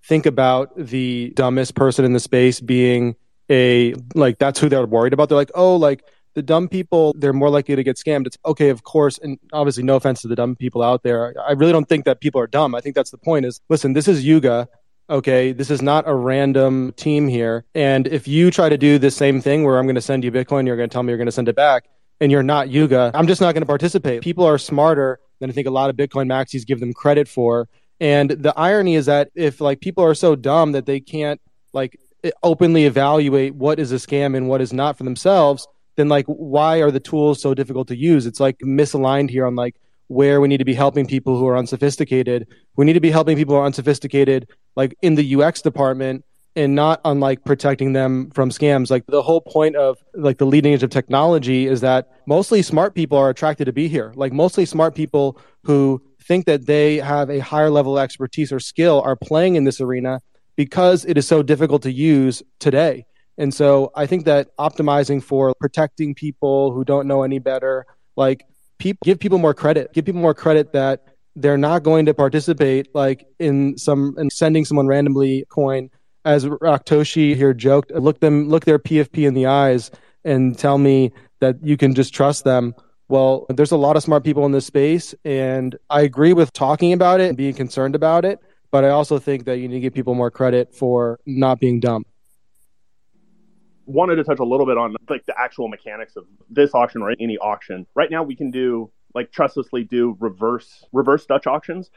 think about the dumbest person in the space being a like that's who they're worried about. They're like, oh, like the dumb people, they're more likely to get scammed. It's okay, of course, and obviously, no offense to the dumb people out there. I really don't think that people are dumb. I think that's the point. Is listen, this is Yuga. Okay, this is not a random team here. And if you try to do the same thing where I'm going to send you Bitcoin, you're going to tell me you're going to send it back, and you're not Yuga, I'm just not going to participate. People are smarter than I think a lot of Bitcoin maxis give them credit for. And the irony is that if like people are so dumb that they can't like openly evaluate what is a scam and what is not for themselves, then like why are the tools so difficult to use? It's like misaligned here on like where we need to be helping people who are unsophisticated. We need to be helping people who are unsophisticated, like in the UX department, and not on like protecting them from scams. Like the whole point of like the leading edge of technology is that mostly smart people are attracted to be here. Like mostly smart people who think that they have a higher level of expertise or skill are playing in this arena because it is so difficult to use today. And so I think that optimizing for protecting people who don't know any better, like people, give people more credit, give people more credit that they're not going to participate like in some in sending someone randomly coin as Raktoshi here joked, look them look their PFP in the eyes and tell me that you can just trust them. Well, there's a lot of smart people in this space, and I agree with talking about it and being concerned about it. But I also think that you need to give people more credit for not being dumb wanted to touch a little bit on like the actual mechanics of this auction or any auction. Right now, we can do like trustlessly do reverse reverse Dutch auctions.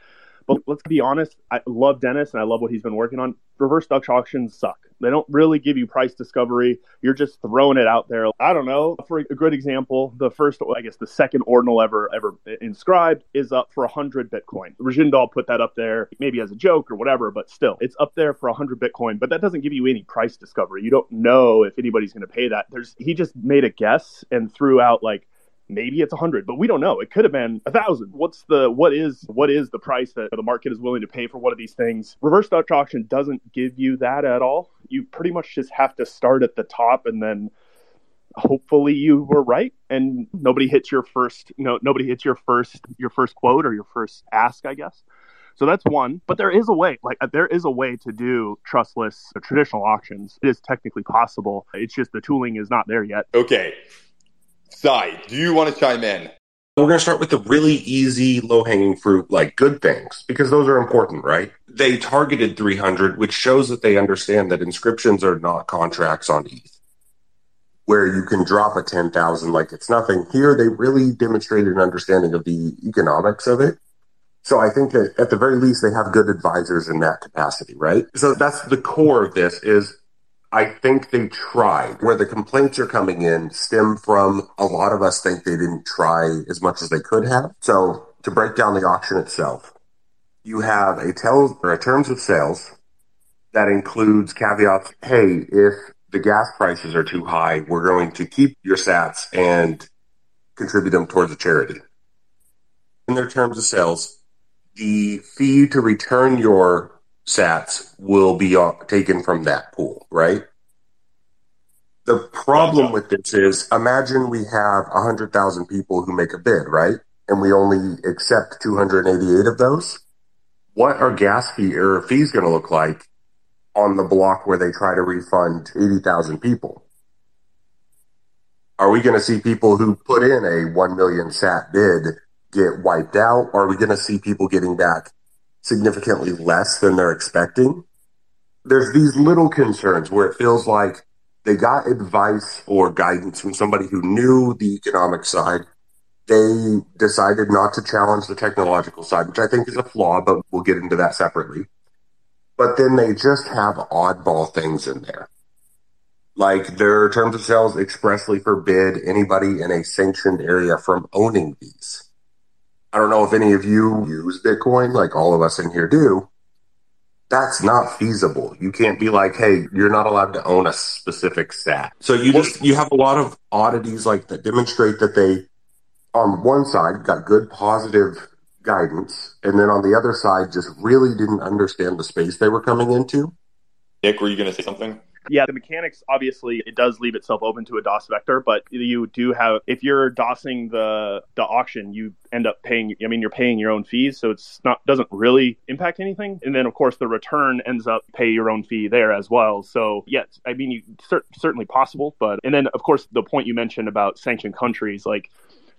But let's be honest, I love Dennis and I love what he's been working on. Reverse Dutch auctions suck. They don't really give you price discovery. You're just throwing it out there. I don't know. For a good example, the first, I guess, the second ordinal ever ever inscribed is up for 100 Bitcoin. Rajendal put that up there, maybe as a joke or whatever, but still, it's up there for 100 Bitcoin. But that doesn't give you any price discovery. You don't know if anybody's going to pay that. There's he just made a guess and threw out like maybe it's a hundred, but we don't know. It could have been a thousand. What's the what is what is the price that the market is willing to pay for one of these things? Reverse Dutch auction doesn't give you that at all. You pretty much just have to start at the top and then hopefully you were right and nobody hits your first you know nobody hits your first your first quote or your first ask i guess so that's one but there is a way like uh, there is a way to do trustless traditional auctions it is technically possible it's just the tooling is not there yet okay Sai, do you want to chime in? We're going to start with the really easy, low hanging fruit, like good things, because those are important, right? They targeted 300, which shows that they understand that inscriptions are not contracts on ETH, where you can drop a 10,000 like it's nothing. Here, they really demonstrated an understanding of the economics of it. So I think that at the very least, they have good advisors in that capacity, right? So that's the core of this is I think they tried. Where the complaints are coming in stem from a lot of us think they didn't try as much as they could have. So to break down the auction itself, you have a tell or a terms of sales that includes caveats. Hey, if the gas prices are too high, we're going to keep your sats and contribute them towards a charity. In their terms of sales, the fee to return your sats will be taken from that pool, right? The problem with this is imagine we have 100,000 people who make a bid, right? And we only accept 288 of those. What are gas fee or fees going to look like on the block where they try to refund 80,000 people? Are we going to see people who put in a 1 million sat bid get wiped out? Or are we going to see people getting back significantly less than they're expecting? There's these little concerns where it feels like they got advice or guidance from somebody who knew the economic side. They decided not to challenge the technological side, which I think is a flaw, but we'll get into that separately. But then they just have oddball things in there. Like their terms of sales expressly forbid anybody in a sanctioned area from owning these. I don't know if any of you use Bitcoin, like all of us in here do. That's not feasible. You can't be like, hey, you're not allowed to own a specific sat. So you just you have a lot of oddities like that demonstrate that they on one side got good positive guidance, and then on the other side just really didn't understand the space they were coming into. Nick, were you going to say something? Yeah, the mechanics obviously it does leave itself open to a DOS vector, but you do have if you're DOSing the the auction, you end up paying. I mean, you're paying your own fees, so it's not doesn't really impact anything. And then of course the return ends up pay your own fee there as well. So yes, I mean, you cer- certainly possible, but and then of course the point you mentioned about sanctioned countries, like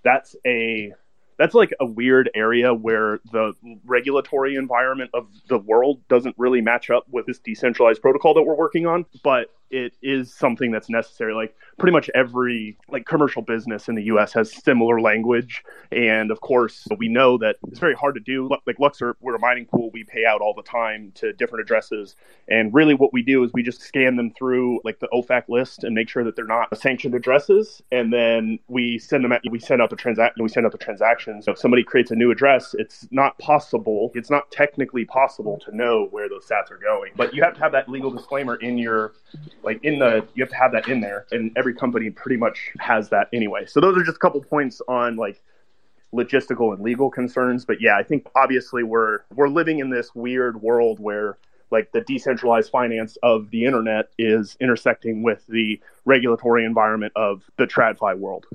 that's a that's like a weird area where the regulatory environment of the world doesn't really match up with this decentralized protocol that we're working on but it is something that's necessary. Like pretty much every like commercial business in the US has similar language. And of course we know that it's very hard to do. Like Luxor we're a mining pool. We pay out all the time to different addresses. And really what we do is we just scan them through like the OFAC list and make sure that they're not sanctioned addresses. And then we send them out we send out the transaction we send out the transactions. So if somebody creates a new address it's not possible it's not technically possible to know where those sats are going. But you have to have that legal disclaimer in your like in the you have to have that in there and every company pretty much has that anyway. So those are just a couple points on like logistical and legal concerns but yeah i think obviously we're we're living in this weird world where like the decentralized finance of the internet is intersecting with the regulatory environment of the tradfi world.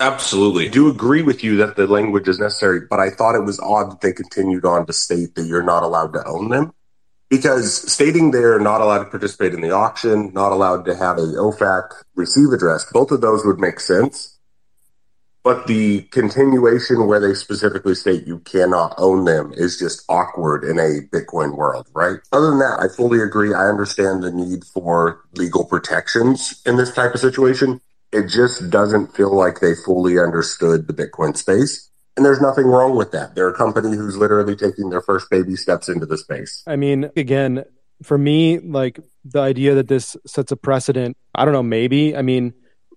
Absolutely. I do agree with you that the language is necessary, but I thought it was odd that they continued on to state that you're not allowed to own them because stating they're not allowed to participate in the auction, not allowed to have a OFAC receive address, both of those would make sense. But the continuation where they specifically state you cannot own them is just awkward in a Bitcoin world, right? Other than that, I fully agree. I understand the need for legal protections in this type of situation. It just doesn't feel like they fully understood the Bitcoin space. And there's nothing wrong with that. They're a company who's literally taking their first baby steps into the space. I mean, again, for me, like the idea that this sets a precedent, I don't know, maybe. I mean,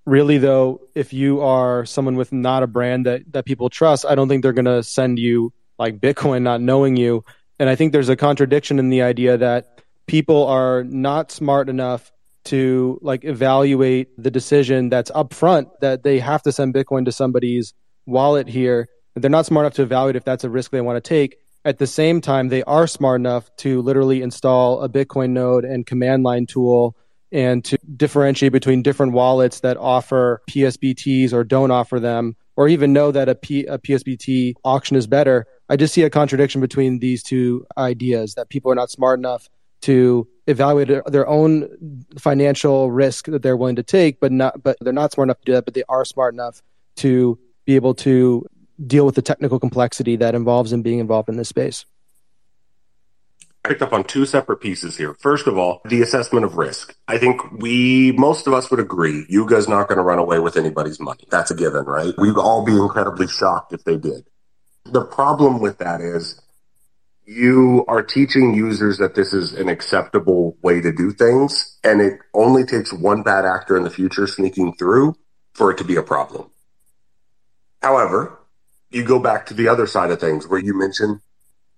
really though, if you are someone with not a brand that, that people trust, I don't think they're going to send you like Bitcoin not knowing you. And I think there's a contradiction in the idea that people are not smart enough to like evaluate the decision that's upfront that they have to send Bitcoin to somebody's wallet here they're not smart enough to evaluate if that's a risk they want to take. At the same time, they are smart enough to literally install a Bitcoin node and command line tool and to differentiate between different wallets that offer PSBTs or don't offer them, or even know that a, P, a PSBT auction is better. I just see a contradiction between these two ideas that people are not smart enough to evaluate their own financial risk that they're willing to take, but not, but they're not smart enough to do that, but they are smart enough to be able to deal with the technical complexity that involves in being involved in this space? I picked up on two separate pieces here. First of all, the assessment of risk. I think we, most of us would agree, Yuga's not going to run away with anybody's money. That's a given, right? We'd all be incredibly shocked if they did. The problem with that is you are teaching users that this is an acceptable way to do things, and it only takes one bad actor in the future sneaking through for it to be a problem. However, you go back to the other side of things where you mentioned,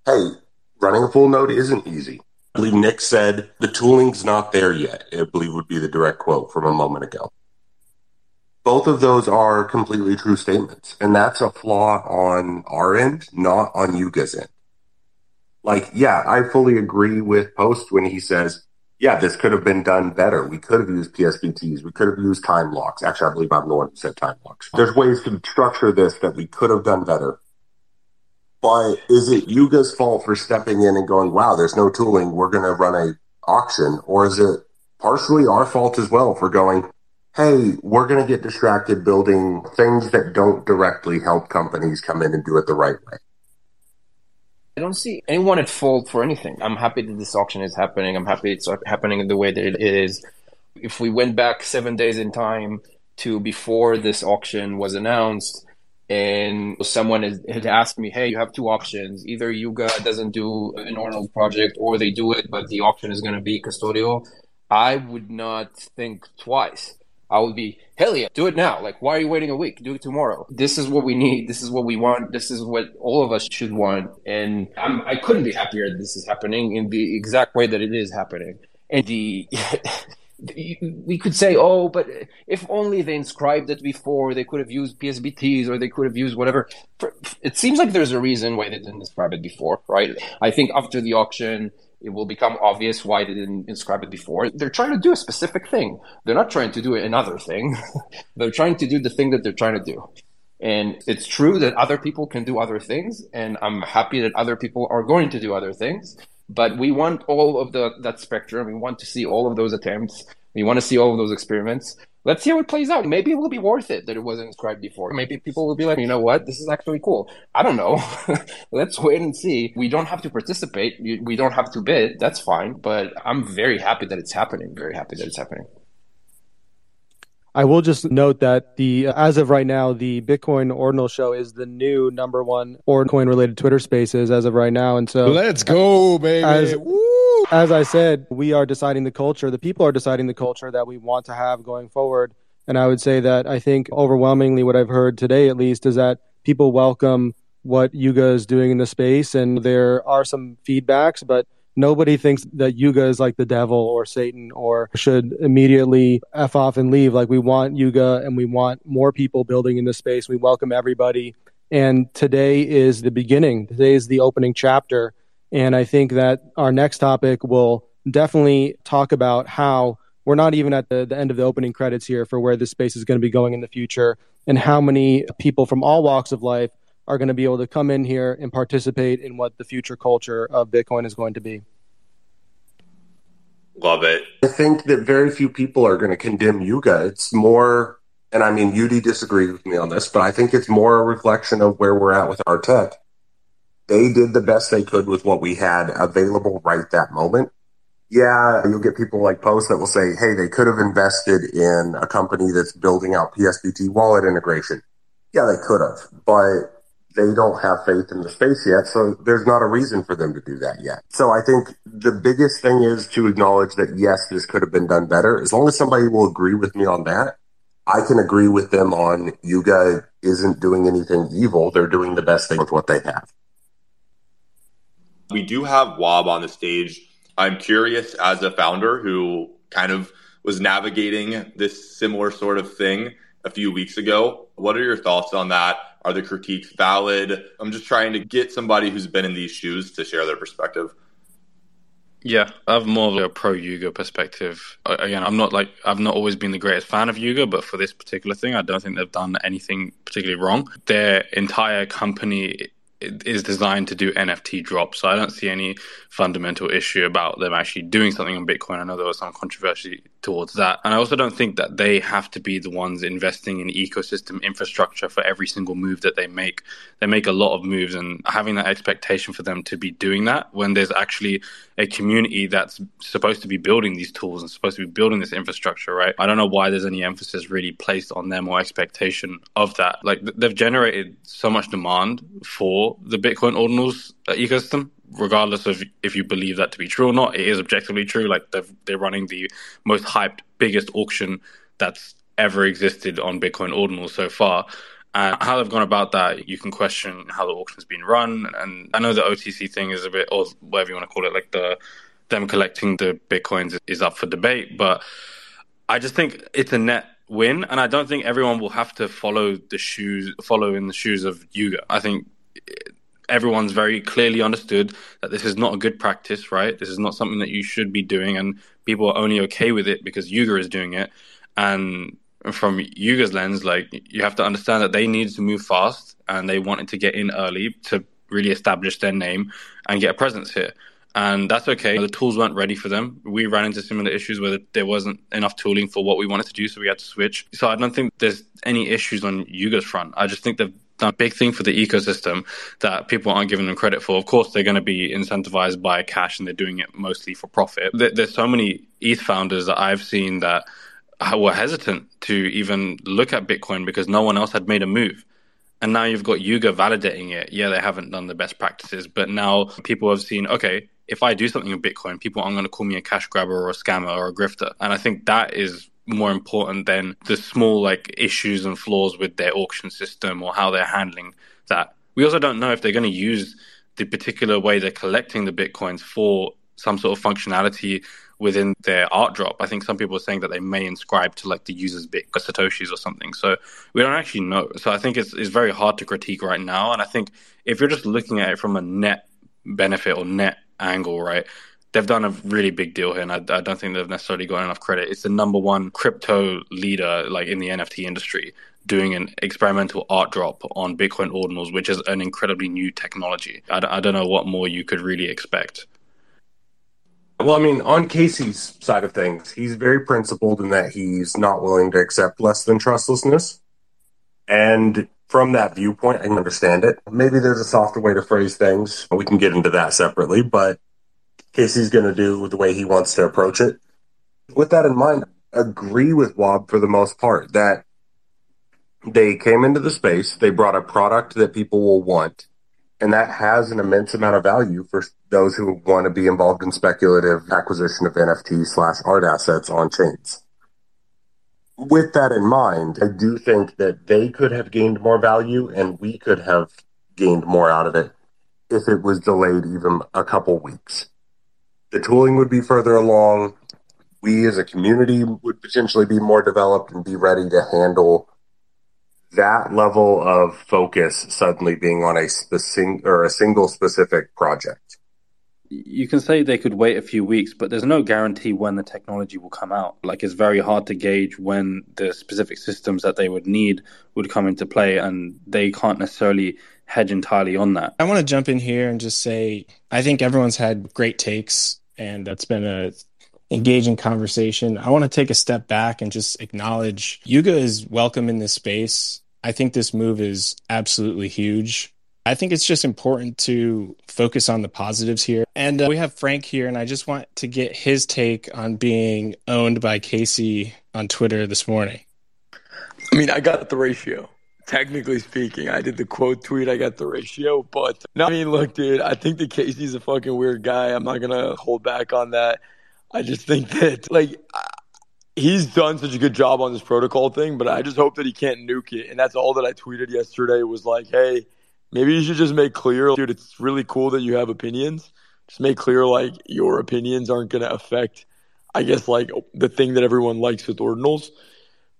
hey, running a full node isn't easy. I believe Nick said the tooling's not there yet. I believe would be the direct quote from a moment ago. Both of those are completely true statements. And that's a flaw on our end, not on Yuga's end. Like, yeah, I fully agree with Post when he says yeah, this could have been done better. We could have used PSBTs. We could have used time locks. Actually, I believe I'm the one who said time locks. There's ways to structure this that we could have done better. But is it Yuga's fault for stepping in and going, wow, there's no tooling, we're going to run a auction? Or is it partially our fault as well for going, hey, we're going to get distracted building things that don't directly help companies come in and do it the right way? I don't see anyone at fault for anything. I'm happy that this auction is happening. I'm happy it's happening in the way that it is. If we went back seven days in time to before this auction was announced, and someone had asked me, "Hey, you have two options. Either Yuga doesn't do an ordinal project, or they do it, but the auction is going to be custodial." I would not think twice. I would be, hell yeah, do it now. Like, why are you waiting a week? Do it tomorrow. This is what we need. This is what we want. This is what all of us should want. And I'm, I could not be happier that this is happening in the exact way that it is happening. And the, [LAUGHS] we could say, oh, but if only they inscribed it before, they could have used PSBTs or they could have used whatever. It seems like there's a reason why they didn't inscribe it before, right? I think after the auction, it will become obvious why they didn't inscribe it before. They're trying to do a specific thing. They're not trying to do another thing. [LAUGHS] they're trying to do the thing that they're trying to do. And it's true that other people can do other things, and I'm happy that other people are going to do other things. But we want all of the that spectrum. We want to see all of those attempts. We want to see all of those experiments let's see how it plays out. Maybe it will be worth it that it wasn't inscribed before. Maybe people will be like, you know what, this is actually cool. I don't know. [LAUGHS] let's wait and see. We don't have to participate. We don't have to bid. That's fine. But I'm very happy that it's happening. Very happy that it's happening. I will just note that the uh, as of right now, the Bitcoin Ordinal Show is the new number one Ordinal related Twitter Spaces as of right now, and so let's go, baby. As, as I said, we are deciding the culture. The people are deciding the culture that we want to have going forward. And I would say that I think overwhelmingly what I've heard today, at least, is that people welcome what Yuga is doing in the space. And there are some feedbacks, but nobody thinks that Yuga is like the devil or Satan or should immediately F off and leave. Like we want Yuga and we want more people building in the space. We welcome everybody. And today is the beginning. Today is the opening chapter. And I think that our next topic will definitely talk about how we're not even at the, the end of the opening credits here for where this space is going to be going in the future and how many people from all walks of life are going to be able to come in here and participate in what the future culture of Bitcoin is going to be. Love it. I think that very few people are going to condemn Yuga. It's more, and I mean, Udi disagrees with me on this, but I think it's more a reflection of where we're at with our tech they did the best they could with what we had available right that moment. Yeah, you'll get people like Post that will say, hey, they could have invested in a company that's building out PSBT wallet integration. Yeah, they could have, but they don't have faith in the space yet. So there's not a reason for them to do that yet. So I think the biggest thing is to acknowledge that yes, this could have been done better. As long as somebody will agree with me on that, I can agree with them on Yuga isn't doing anything evil. They're doing the best thing with what they have. We do have Wob on the stage. I'm curious as a founder who kind of was navigating this similar sort of thing a few weeks ago. What are your thoughts on that? Are the critiques valid? I'm just trying to get somebody who's been in these shoes to share their perspective. Yeah, I have more of a pro Yuga perspective. Again, I'm not like I've not always been the greatest fan of Yuga, but for this particular thing, I don't think they've done anything particularly wrong. Their entire company is designed to do NFT drops. So I don't see any fundamental issue about them actually doing something on Bitcoin. I know there was some controversy towards that. And I also don't think that they have to be the ones investing in ecosystem infrastructure for every single move that they make. They make a lot of moves and having that expectation for them to be doing that when there's actually a community that's supposed to be building these tools and supposed to be building this infrastructure, right? I don't know why there's any emphasis really placed on them or expectation of that. Like they've generated so much demand for the Bitcoin ordinals uh, ecosystem, regardless of if you believe that to be true or not. It is objectively true. Like they're, they're running the most hyped, biggest auction that's ever existed on Bitcoin ordinals so far. And how they've gone about that, you can question how the auction's been run. And I know the OTC thing is a bit, or whatever you want to call it, like the them collecting the bitcoins is up for debate. But I just think it's a net win, and I don't think everyone will have to follow the shoes, follow in the shoes of Yuga. I think everyone's very clearly understood that this is not a good practice, right? This is not something that you should be doing, and people are only okay with it because Yuga is doing it. And from Yuga's lens, like you have to understand that they needed to move fast and they wanted to get in early to really establish their name and get a presence here. And that's okay. The tools weren't ready for them. We ran into similar issues where there wasn't enough tooling for what we wanted to do, so we had to switch. So I don't think there's any issues on Yuga's front. I just think done a big thing for the ecosystem that people aren't giving them credit for. Of course, they're going to be incentivized by cash and they're doing it mostly for profit. There's so many ETH founders that I've seen that were hesitant to even look at Bitcoin because no one else had made a move. And now you've got Yuga validating it. Yeah, they haven't done the best practices, but now people have seen, okay, if I do something in Bitcoin, people aren't going to call me a cash grabber or a scammer or a grifter. And I think that is more important than the small like issues and flaws with their auction system or how they're handling that. We also don't know if they're going to use the particular way they're collecting the bitcoins for some sort of functionality within their art drop. I think some people are saying that they may inscribe to like the user's bit satoshis or something. So we don't actually know. So I think it's it's very hard to critique right now. And I think if you're just looking at it from a net benefit or net angle, right? They've done a really big deal here, and I, I don't think they've necessarily got enough credit. It's the number one crypto leader, like in the NFT industry, doing an experimental art drop on Bitcoin ordinals, which is an incredibly new technology. I, I don't know what more you could really expect. Well, I mean, on Casey's side of things, he's very principled in that he's not willing to accept less than trustlessness. And from that viewpoint, I can understand it. Maybe there's a softer way to phrase things. We can get into that separately, but Casey's going to do the way he wants to approach it. With that in mind, I agree with Wob for the most part that they came into the space, they brought a product that people will want, and that has an immense amount of value for those who want to be involved in speculative acquisition of NFT slash art assets on chains. With that in mind, I do think that they could have gained more value and we could have gained more out of it if it was delayed even a couple weeks. The tooling would be further along. We as a community would potentially be more developed and be ready to handle that level of focus suddenly being on a specific or a single specific project. You can say they could wait a few weeks, but there's no guarantee when the technology will come out. Like it's very hard to gauge when the specific systems that they would need would come into play, and they can't necessarily hedge entirely on that. I want to jump in here and just say I think everyone's had great takes, and that's been a engaging conversation. I want to take a step back and just acknowledge Yuga is welcome in this space. I think this move is absolutely huge. I think it's just important to focus on the positives here. And uh, we have Frank here, and I just want to get his take on being owned by Casey on Twitter this morning. I mean, I got the ratio. Technically speaking, I did the quote tweet. I got the ratio, but no, I mean, look, dude, I think that Casey's a fucking weird guy. I'm not gonna hold back on that. I just think that, like, he's done such a good job on this protocol thing, but I just hope that he can't nuke it. And that's all that I tweeted yesterday was like, hey, maybe you should just make clear, dude, it's really cool that you have opinions. Just make clear, like, your opinions aren't to affect, I guess, like, the thing that everyone likes with ordinals.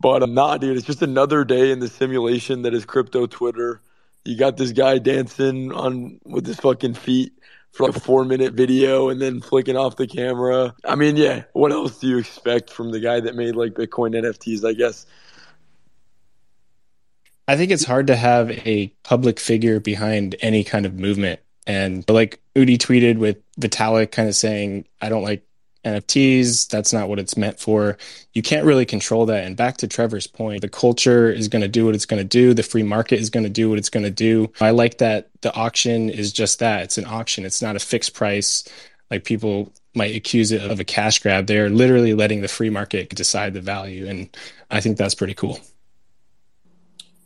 But uh, I'm not, dude. It's just another day in the simulation that is crypto Twitter. You got this guy dancing on with his fucking feet for like a four minute video and then flicking off the camera. I mean, yeah, what else do you expect from the guy that made like Bitcoin NFTs, I guess? I think it's hard to have a public figure behind any kind of movement. And like Udi tweeted with Vitalik kind of saying, I don't like NFTs. That's not what it's meant for. You can't really control that. And back to Trevor's point, the culture is going to do what it's going to do. The free market is going to do what it's going to do. I like that the auction is just that. It's an auction. It's not a fixed price like people might accuse it of a cash grab. They're literally letting the free market decide the value. And I think that's pretty cool.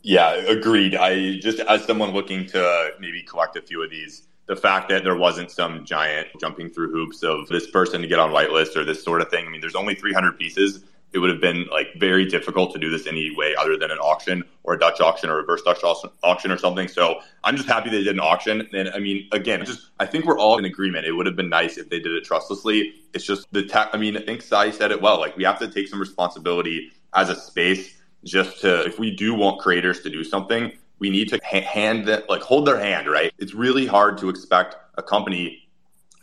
Yeah, agreed. I just, as someone looking to maybe collect a few of these, the fact that there wasn't some giant jumping through hoops of this person to get on whitelist or this sort of thing. I mean, there's only 300 pieces. It would have been like very difficult to do this any way other than an auction or a Dutch auction or reverse Dutch auction or something. So I'm just happy they did an auction. And I mean, again, just I think we're all in agreement. It would have been nice if they did it trustlessly. It's just the tech. I mean, I think Sai said it well. Like we have to take some responsibility as a space just to if we do want creators to do something we need to hand them, like hold their hand right it's really hard to expect a company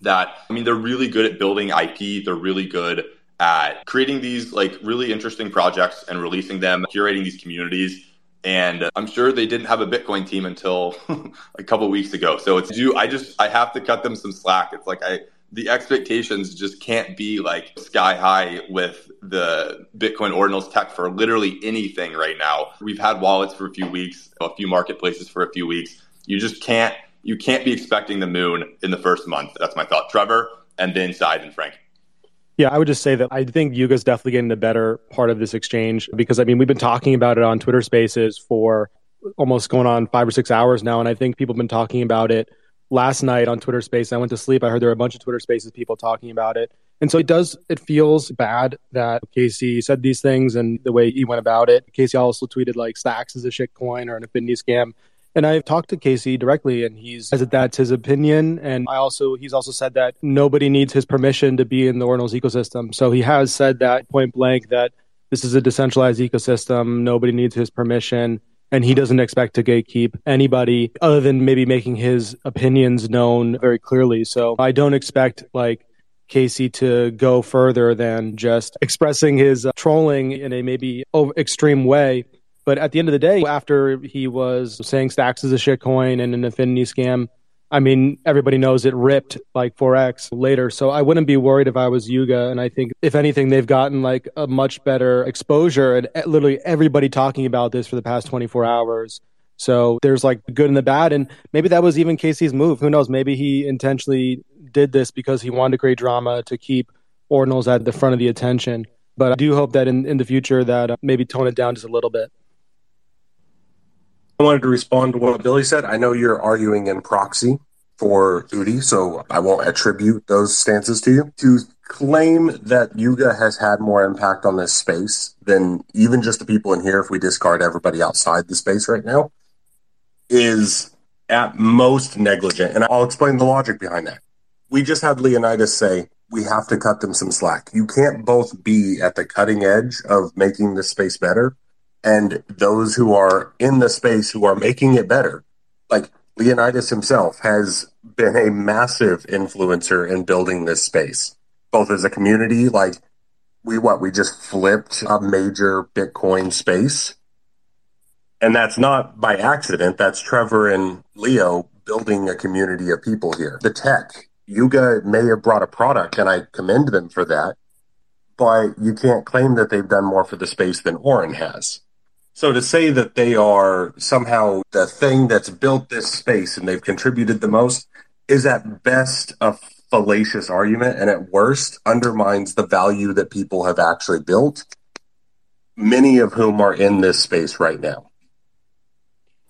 that i mean they're really good at building ip they're really good at creating these like really interesting projects and releasing them curating these communities And I'm sure they didn't have a Bitcoin team until [LAUGHS] a couple weeks ago. So it's you. I just I have to cut them some slack. It's like I the expectations just can't be like sky high with the Bitcoin ordinals tech for literally anything right now. We've had wallets for a few weeks, a few marketplaces for a few weeks. You just can't you can't be expecting the moon in the first month. That's my thought. Trevor and then Sai and Frank. Yeah, I would just say that I think Yuga's definitely getting the better part of this exchange because I mean we've been talking about it on Twitter Spaces for almost going on five or six hours now, and I think people have been talking about it last night on Twitter Space. I went to sleep. I heard there were a bunch of Twitter Spaces people talking about it. And so it does, it feels bad that Casey said these things and the way he went about it. Casey also tweeted like Stacks is a shit coin or an affinity scam. And I've talked to Casey directly and he's said that that's his opinion. And I also, he's also said that nobody needs his permission to be in the Ordinals ecosystem. So he has said that point blank that this is a decentralized ecosystem. Nobody needs his permission and he doesn't expect to gatekeep anybody other than maybe making his opinions known very clearly. So I don't expect like Casey to go further than just expressing his uh, trolling in a maybe over extreme way. But at the end of the day, after he was saying Stacks is a shitcoin and an affinity scam, I mean, everybody knows it ripped like 4x later. So I wouldn't be worried if I was Yuga. And I think, if anything, they've gotten like a much better exposure and literally everybody talking about this for the past 24 hours. So there's like the good and the bad. And maybe that was even Casey's move. Who knows? Maybe he intentionally did this because he wanted to create drama to keep Ordinals at the front of the attention. But I do hope that in, in the future that uh, maybe tone it down just a little bit. I wanted to respond to what Billy said. I know you're arguing in proxy for Udi, so I won't attribute those stances to you. To claim that Yuga has had more impact on this space than even just the people in here, if we discard everybody outside the space right now, is at most negligent. And I'll explain the logic behind that. We just had Leonidas say, we have to cut them some slack. You can't both be at the cutting edge of making the space better and those who are in the space who are making it better. Like Leonidas himself has been a massive influencer in building this space, both as a community, like we what we just flipped a major Bitcoin space. And that's not by accident. That's Trevor and Leo building a community of people here. The tech, Yuga may have brought a product, and I commend them for that, but you can't claim that they've done more for the space than Orin has. So to say that they are somehow the thing that's built this space and they've contributed the most is at best a fallacious argument and at worst undermines the value that people have actually built, many of whom are in this space right now.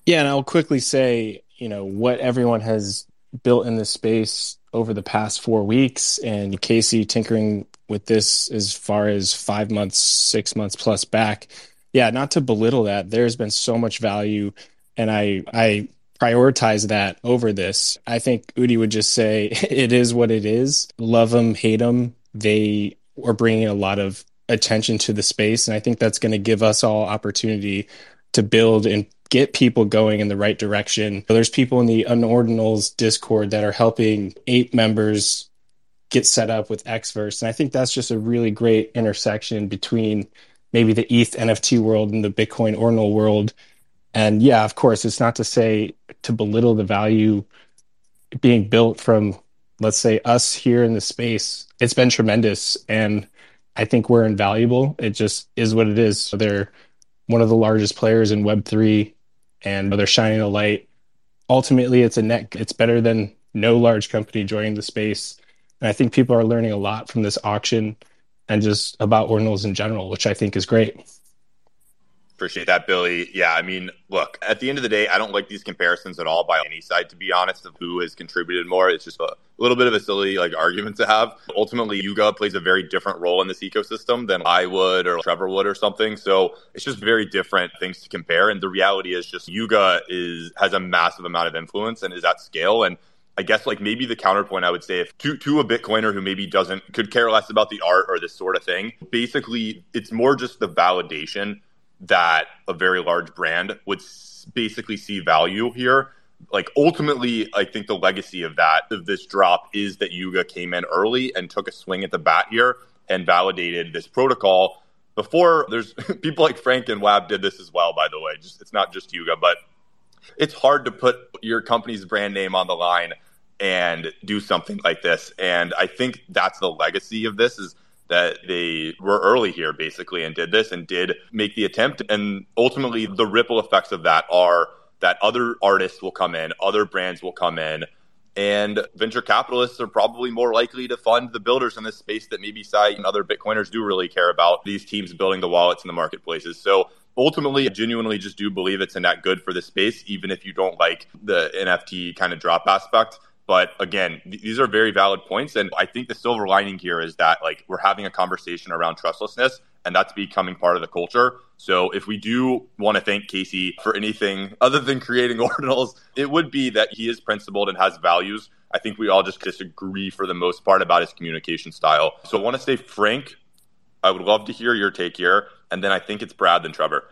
Yeah, and I'll quickly say, you know, what everyone has built in this space over the past four weeks and Casey tinkering with this as far as five months, six months plus back yeah, not to belittle that. There's been so much value, and I I prioritize that over this. I think Udi would just say [LAUGHS] it is what it is. Love them, hate them. They are bringing a lot of attention to the space, and I think that's going to give us all opportunity to build and get people going in the right direction. There's people in the Unordinals Discord that are helping eight members get set up with Xverse, and I think that's just a really great intersection between maybe the ETH NFT world and the Bitcoin ordinal world. And yeah, of course, it's not to say to belittle the value being built from, let's say, us here in the space. It's been tremendous. And I think we're invaluable. It just is what it is. So they're one of the largest players in Web3 and they're shining a light. Ultimately, it's a net, it's better than no large company joining the space. And I think people are learning a lot from this auction and just about ordinals in general, which I think is great. Appreciate that, Billy. Yeah, I mean, look, at the end of the day, I don't like these comparisons at all by any side, to be honest, of who has contributed more. It's just a little bit of a silly like argument to have. Ultimately, Yuga plays a very different role in this ecosystem than I would or Trevor would or something. So it's just very different things to compare. And the reality is just Yuga is has a massive amount of influence and is at scale. And I guess like maybe the counterpoint I would say if to to a Bitcoiner who maybe doesn't could care less about the art or this sort of thing, basically it's more just the validation that a very large brand would basically see value here. Like ultimately, I think the legacy of that of this drop is that Yuga came in early and took a swing at the bat here and validated this protocol before there's [LAUGHS] people like Frank and Wab did this as well, by the way. Just it's not just Yuga, but it's hard to put your company's brand name on the line and do something like this. And I think that's the legacy of this is that they were early here basically and did this and did make the attempt. And ultimately the ripple effects of that are that other artists will come in, other brands will come in, and venture capitalists are probably more likely to fund the builders in this space that maybe Sai and other Bitcoiners do really care about these teams building the wallets in the marketplaces. So ultimately, I genuinely just do believe it's a net good for the space, even if you don't like the NFT kind of drop aspect. But again, th- these are very valid points. And I think the silver lining here is that like we're having a conversation around trustlessness and that's becoming part of the culture. So if we do want to thank Casey for anything other than creating [LAUGHS] ordinals, it would be that he is principled and has values. I think we all just disagree for the most part about his communication style. So I want to say, Frank, I would love to hear your take here. And then I think it's Brad, then Trevor.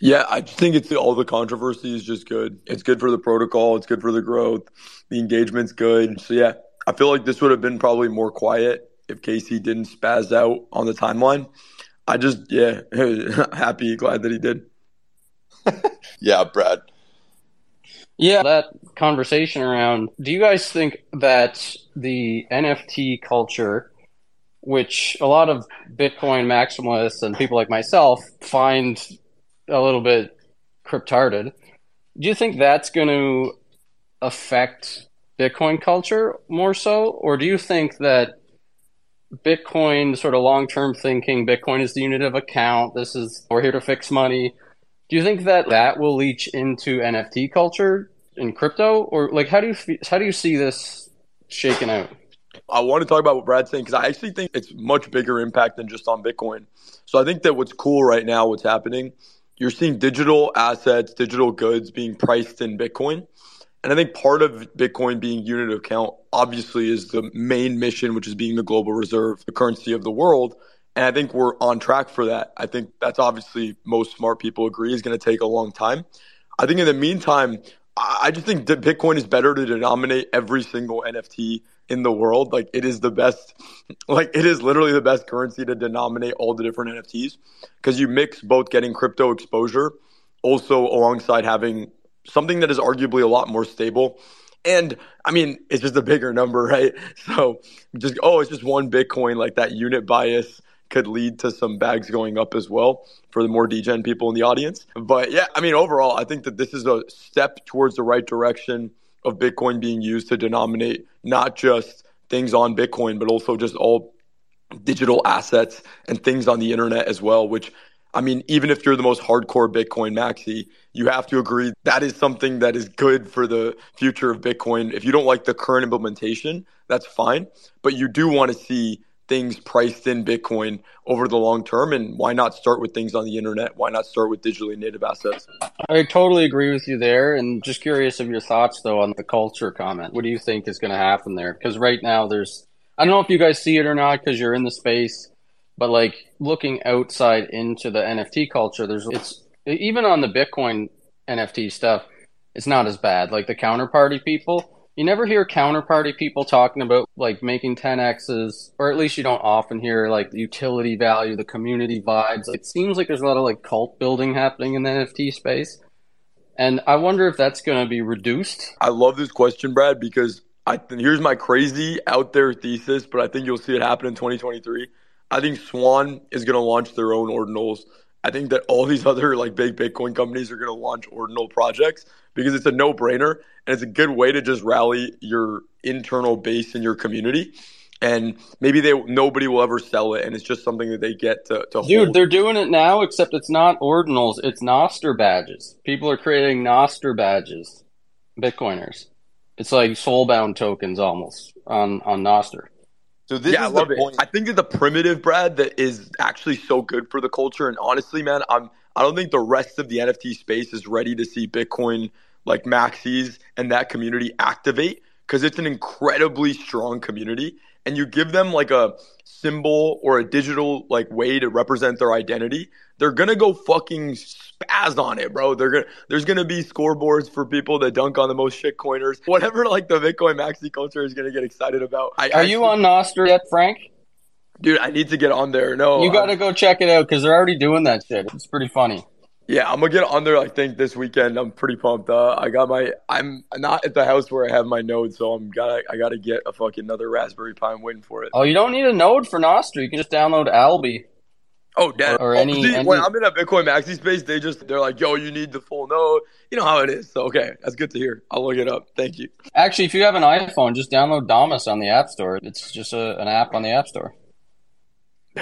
Yeah, I think it's all the controversy is just good. It's good for the protocol. It's good for the growth. The engagement's good. So yeah, I feel like this would have been probably more quiet if Casey didn't spaz out on the timeline. I just yeah, [LAUGHS] happy, glad that he did. [LAUGHS] yeah, Brad. Yeah, that conversation around. Do you guys think that the NFT culture, which a lot of Bitcoin maximalists and people like myself find a little bit cryptarded. Do you think that's going to affect Bitcoin culture more so? Or do you think that Bitcoin, sort of long term thinking, Bitcoin is the unit of account, this is, we're here to fix money. Do you think that that will leach into NFT culture in crypto? Or like, how do you, how do you see this shaking out? I want to talk about what Brad's saying because I actually think it's much bigger impact than just on Bitcoin. So I think that what's cool right now, what's happening you're seeing digital assets, digital goods being priced in Bitcoin. And I think part of Bitcoin being unit of account obviously is the main mission, which is being the global reserve, the currency of the world. And I think we're on track for that. I think that's obviously most smart people agree is going to take a long time. I think in the meantime, I just think that Bitcoin is better to denominate every single NFT in the world. Like it is the best, like it is literally the best currency to denominate all the different NFTs because you mix both getting crypto exposure also alongside having something that is arguably a lot more stable. And I mean, it's just a bigger number, right? [LAUGHS] So just, oh, it's just one Bitcoin, like that unit bias could lead to some bags going up as well for the more degen people in the audience. But yeah, I mean, overall, I think that this is a step towards the right direction of Bitcoin being used to denominate not just things on Bitcoin, but also just all digital assets and things on the internet as well, which I mean, even if you're the most hardcore Bitcoin maxi, you have to agree that is something that is good for the future of Bitcoin. If you don't like the current implementation, that's fine. But you do want to see things priced in Bitcoin over the long term. And why not start with things on the internet? Why not start with digitally native assets? I totally agree with you there. And just curious of your thoughts, though, on the culture comment. What do you think is going to happen there? Because right now, there's, I don't know if you guys see it or not because you're in the space, but like looking outside into the NFT culture, there's, it's even on the Bitcoin NFT stuff, it's not as bad. Like the counterparty people, you never hear counterparty people talking about like making 10x's or at least you don't often hear like the utility value the community vibes. It seems like there's a lot of like cult building happening in the nft space. And i wonder if that's going to be reduced. I love this question brad because i here's my crazy out there thesis but i think you'll see it happen in 2023 i think swan is going to launch their own ordinals. I think that all these other like big Bitcoin companies are going to launch ordinal projects because it's a no brainer and it's a good way to just rally your internal base in your community. And maybe they nobody will ever sell it, and it's just something that they get to, to Dude, hold. they're doing it now, except it's not ordinals; it's Nostr badges. People are creating Nostr badges, Bitcoiners. It's like soulbound tokens almost on on Nostr. So this yeah, is I love it. Point. I think that the primitive Brad that is actually so good for the culture. And honestly, man, I'm I don't think the rest of the NFT space is ready to see Bitcoin like maxis and that community activate because it's an incredibly strong community. And you give them like a symbol or a digital like way to represent their identity, they're gonna go fucking spaz on it, bro. They're gonna there's gonna be scoreboards for people that dunk on the most shit coiners. [LAUGHS] Whatever like the Bitcoin maxi culture is gonna get excited about. I, Are I, you on Nostr yet, Frank? Dude, I need to get on there. No, You got to go check it out because they're already doing that shit. It's pretty funny. Yeah, I'm gonna get on there. I think this weekend. I'm pretty pumped. Uh, I got my. I'm not at the house where I have my node, so I'm gotta. I gotta get a fucking another Raspberry Pi. I'm waiting for it. Oh, you don't need a node for Nostr. You can just download Alby. Oh, Dad. Or oh, any- see, any- when I'm in a Bitcoin Maxi space, they just they're like, "Yo, you need the full node." You know how it is. So okay, that's good to hear. I'll look it up. Thank you. Actually, if you have an iPhone, just download Damus on the App Store. It's just a, an app on the App Store.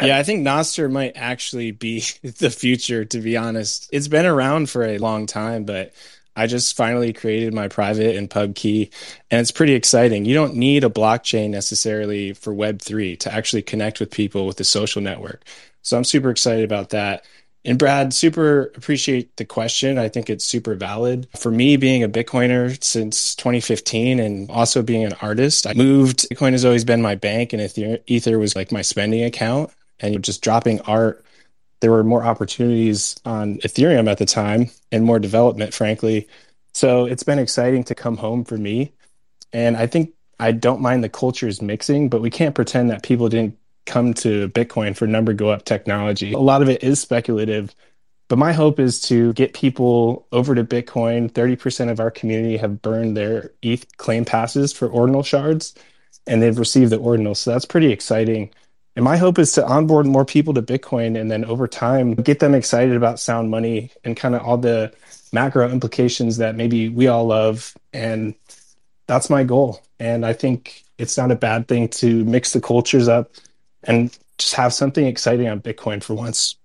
Yeah, I think Nostr might actually be [LAUGHS] the future, to be honest. It's been around for a long time, but I just finally created my private and pub key, and it's pretty exciting. You don't need a blockchain necessarily for Web3 to actually connect with people with the social network. So I'm super excited about that. And Brad, super appreciate the question. I think it's super valid. For me, being a Bitcoiner since 2015 and also being an artist, I moved. Bitcoin has always been my bank, and Ether was like my spending account. And just dropping art, there were more opportunities on Ethereum at the time and more development, frankly. So it's been exciting to come home for me. And I think I don't mind the cultures mixing, but we can't pretend that people didn't come to Bitcoin for number go up technology. A lot of it is speculative, but my hope is to get people over to Bitcoin. 30% of our community have burned their ETH claim passes for ordinal shards and they've received the ordinal. So that's pretty exciting. And my hope is to onboard more people to Bitcoin and then over time get them excited about sound money and kind of all the macro implications that maybe we all love. And that's my goal. And I think it's not a bad thing to mix the cultures up and just have something exciting on Bitcoin for once.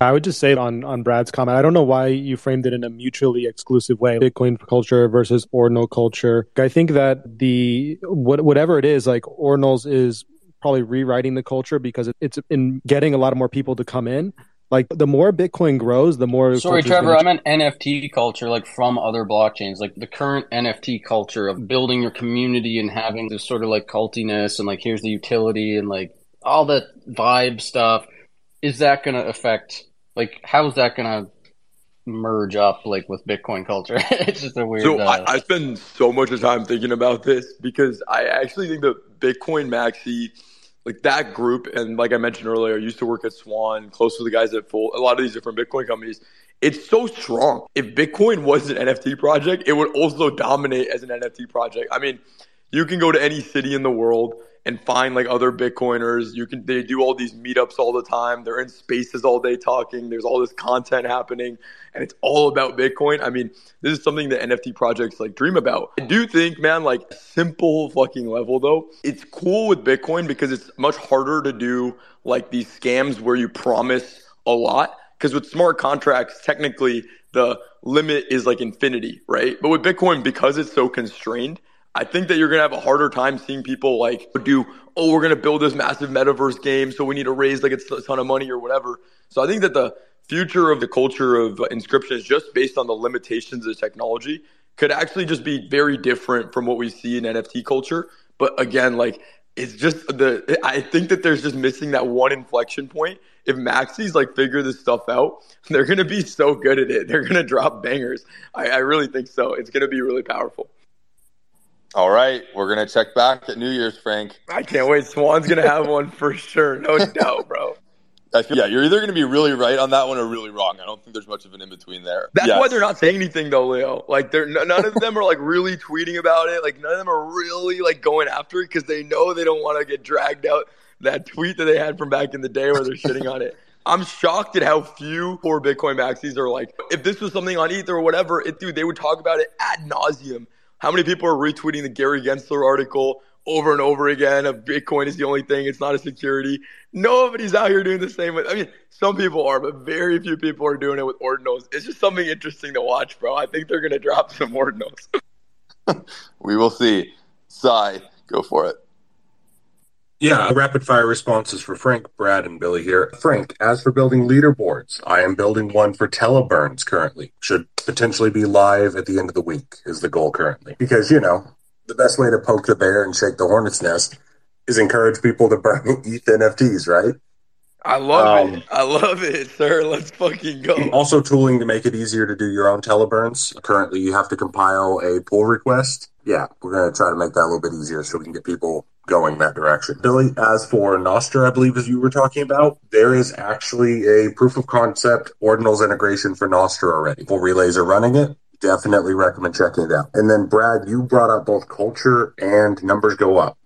I would just say on on Brad's comment, I don't know why you framed it in a mutually exclusive way, Bitcoin culture versus ordinal culture. I think that the what, whatever it is, like ordinals is probably rewriting the culture because it's in getting a lot of more people to come in. Like the more Bitcoin grows, the more. Sorry, Trevor, gonna- I meant NFT culture, like from other blockchains, like the current NFT culture of building your community and having this sort of like cultiness and like here's the utility and like all that vibe stuff. Is that going to affect, like, how's that going to merge up like with Bitcoin culture? [LAUGHS] it's just a weird. So uh, I, I spend so much of time thinking about this because I actually think that Bitcoin Maxi, like that group, and like I mentioned earlier, I used to work at Swan, close to the guys at Fold, a lot of these different Bitcoin companies. It's so strong. If Bitcoin was an NFT project, it would also dominate as an NFT project. I mean, you can go to any city in the world and find like other Bitcoiners. You can they do all these meetups all the time. They're in spaces all day talking. There's all this content happening, and it's all about Bitcoin. I mean, this is something that NFT projects like dream about. I do think, man, like simple fucking level though, it's cool with Bitcoin because it's much harder to do like these scams where you promise a lot. Because with smart contracts, technically the limit is like infinity, right? But with Bitcoin, because it's so constrained, I think that you're going to have a harder time seeing people like do, oh, we're going to build this massive metaverse game, so we need to raise like a ton of money or whatever. So I think that the future of the culture of inscription is just based on the limitations of technology could actually just be very different from what we see in NFT culture. But again, like it's just the I think that there's just missing that one inflection point. If Maxis like figure this stuff out, they're gonna be so good at it. They're gonna drop bangers. I, I really think so. It's gonna be really powerful. All right, we're gonna check back at New Year's, Frank. I can't wait. Swan's gonna have one for sure, no [LAUGHS] doubt, bro. I feel, yeah, you're either gonna be really right on that one or really wrong. I don't think there's much of an in between there. That's Yes. why they're not saying anything though, Leo. Like they're none of them are like really tweeting about it. Like none of them are really like going after it because they know they don't want to get dragged out that tweet that they had from back in the day where they're shitting on it. I'm shocked at how few poor Bitcoin maxis are like. If this was something on Ether or whatever, it, dude, they would talk about it ad nauseum. How many people are retweeting the Gary Gensler article over and over again of Bitcoin is the only thing, it's not a security. Nobody's out here doing the same with I mean, some people are, but very few people are doing it with ordinals. It's just something interesting to watch, bro. I think they're gonna drop [LAUGHS] some ordinals. [LAUGHS] We will see. Sai, go for it. Yeah, rapid fire responses for Frank, Brad, and Billy here. Frank, as for building leaderboards, I am building one for Teleburns currently. Should potentially be live at the end of the week, is the goal currently. Because, you know, the best way to poke the bear and shake the hornet's nest is encourage people to burn [LAUGHS] ETH NFTs, right? I love Um, it. I love it, sir. Let's fucking go. [LAUGHS] Also, tooling to make it easier to do your own teleburns. Currently, you have to compile a pull request. Yeah, we're going to try to make that a little bit easier so we can get people going that direction. Billy, as for Nostr, I believe as you were talking about, there is actually a proof of concept ordinals integration for Nostr already. Full relays are running it. Definitely recommend checking it out. And then Brad, you brought up both culture and numbers go up.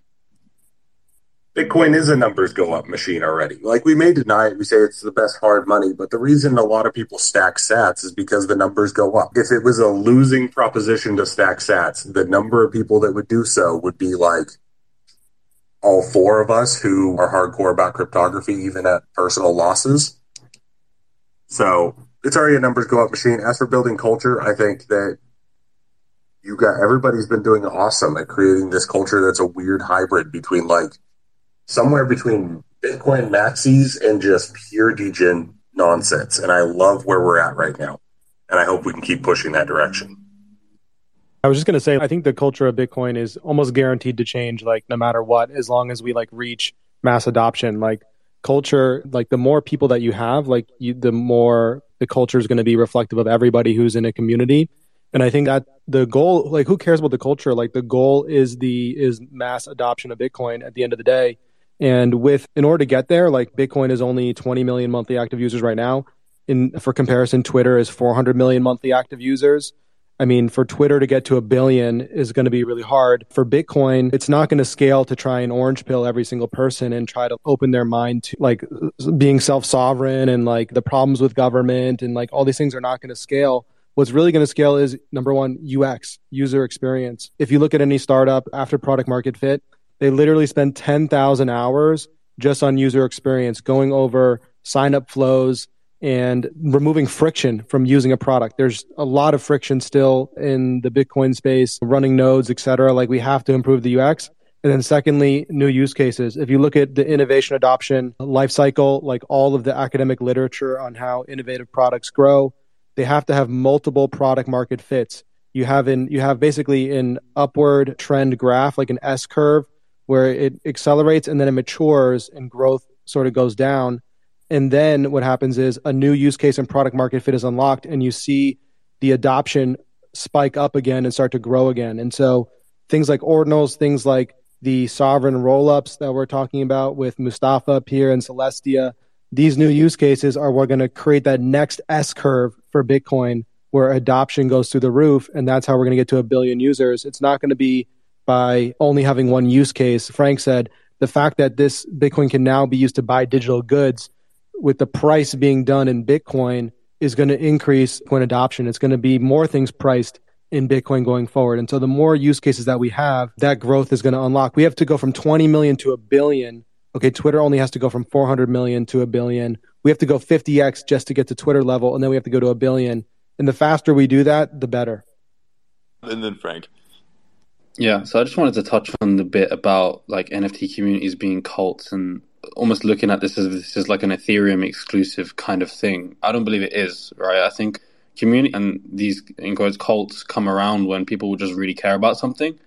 Bitcoin is a numbers go up machine already. Like we may deny it, we say it's the best hard money, but the reason a lot of people stack sats is because the numbers go up. If it was a losing proposition to stack sats, the number of people that would do so would be like all four of us who are hardcore about cryptography, even at personal losses. So it's already a numbers go up machine. As for building culture, I think that you got everybody's been doing awesome at creating this culture that's a weird hybrid between like somewhere between Bitcoin maxis and just pure degen nonsense. And I love where we're at right now. And I hope we can keep pushing that direction. I was just going to say, I think the culture of Bitcoin is almost guaranteed to change, like no matter what, as long as we like reach mass adoption. Like culture, like the more people that you have, like you, the more the culture is going to be reflective of everybody who's in a community. And I think that the goal, like who cares about the culture? Like the goal is the, is mass adoption of Bitcoin at the end of the day. And with in order to get there, like Bitcoin is only 20 million monthly active users right now. In for comparison, Twitter is 400 million monthly active users. I mean, for Twitter to get to a billion is going to be really hard. For Bitcoin, it's not going to scale to try and orange pill every single person and try to open their mind to like being self sovereign and like the problems with government and like all these things are not going to scale. What's really going to scale is number one, UX, user experience. If you look at any startup after product market fit, they literally spend 10,000 hours just on user experience, going over sign up flows and removing friction from using a product. There's a lot of friction still in the Bitcoin space, running nodes, et cetera. Like we have to improve the UX. And then secondly, new use cases. If you look at the innovation adoption life cycle, like all of the academic literature on how innovative products grow, they have to have multiple product market fits. You have in you have basically an upward trend graph, like an S curve, where it accelerates and then it matures and growth sort of goes down. And then what happens is a new use case and product market fit is unlocked, and you see the adoption spike up again and start to grow again. And so things like ordinals, things like the sovereign rollups that we're talking about with Mustafa up here and Celestia, these new use cases are we're going to create that next S curve for Bitcoin where adoption goes through the roof. And that's how we're going to get to a billion users. It's not going to be by only having one use case. Frank said the fact that this Bitcoin can now be used to buy digital goods with the price being done in Bitcoin is going to increase coin adoption. It's going to be more things priced in Bitcoin going forward. And so the more use cases that we have, that growth is going to unlock. We have to go from 20 million to a billion. Okay, Twitter only has to go from 400 million to a billion. We have to go 50x just to get to Twitter level, and then we have to go to a billion. And the faster we do that, the better. And then Frank. Yeah, so I just wanted to touch on the bit about like NFT communities being cults and almost looking at this as this is like an Ethereum exclusive kind of thing. I don't believe it is, right? I think community and these in quotes cults come around when people just really care about something.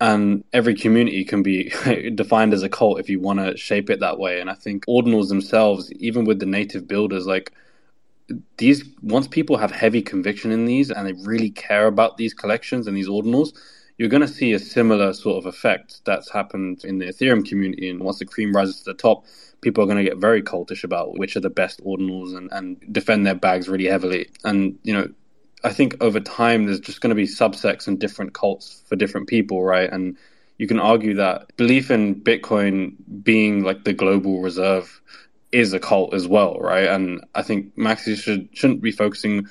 And every community can be [LAUGHS] defined as a cult if you want to shape it that way. And I think ordinals themselves, even with the native builders, like these, once people have heavy conviction in these and they really care about these collections and these ordinals, you're going to see a similar sort of effect that's happened in the Ethereum community. And once the cream rises to the top, people are going to get very cultish about which are the best ordinals and, and defend their bags really heavily. And, you know, I think over time there's just going to be subsects and different cults for different people, right? And you can argue that belief in Bitcoin being like the global reserve is a cult as well, right? And I think Maxi should shouldn't be focusing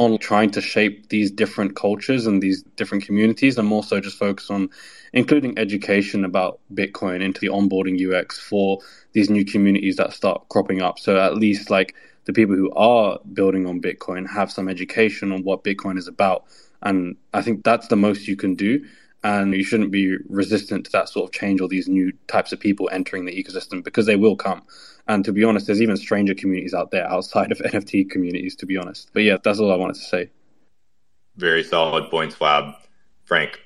on trying to shape these different cultures and these different communities and more so just focus on including education about Bitcoin into the onboarding UX for these new communities that start cropping up. So at least like the people who are building on Bitcoin have some education on what Bitcoin is about. And I think that's the most you can do. And you shouldn't be resistant to that sort of change or these new types of people entering the ecosystem because they will come. And to be honest, there's even stranger communities out there outside of [LAUGHS] NFT communities, to be honest. But yeah, that's all I wanted to say. Very solid points, Flab. Frank.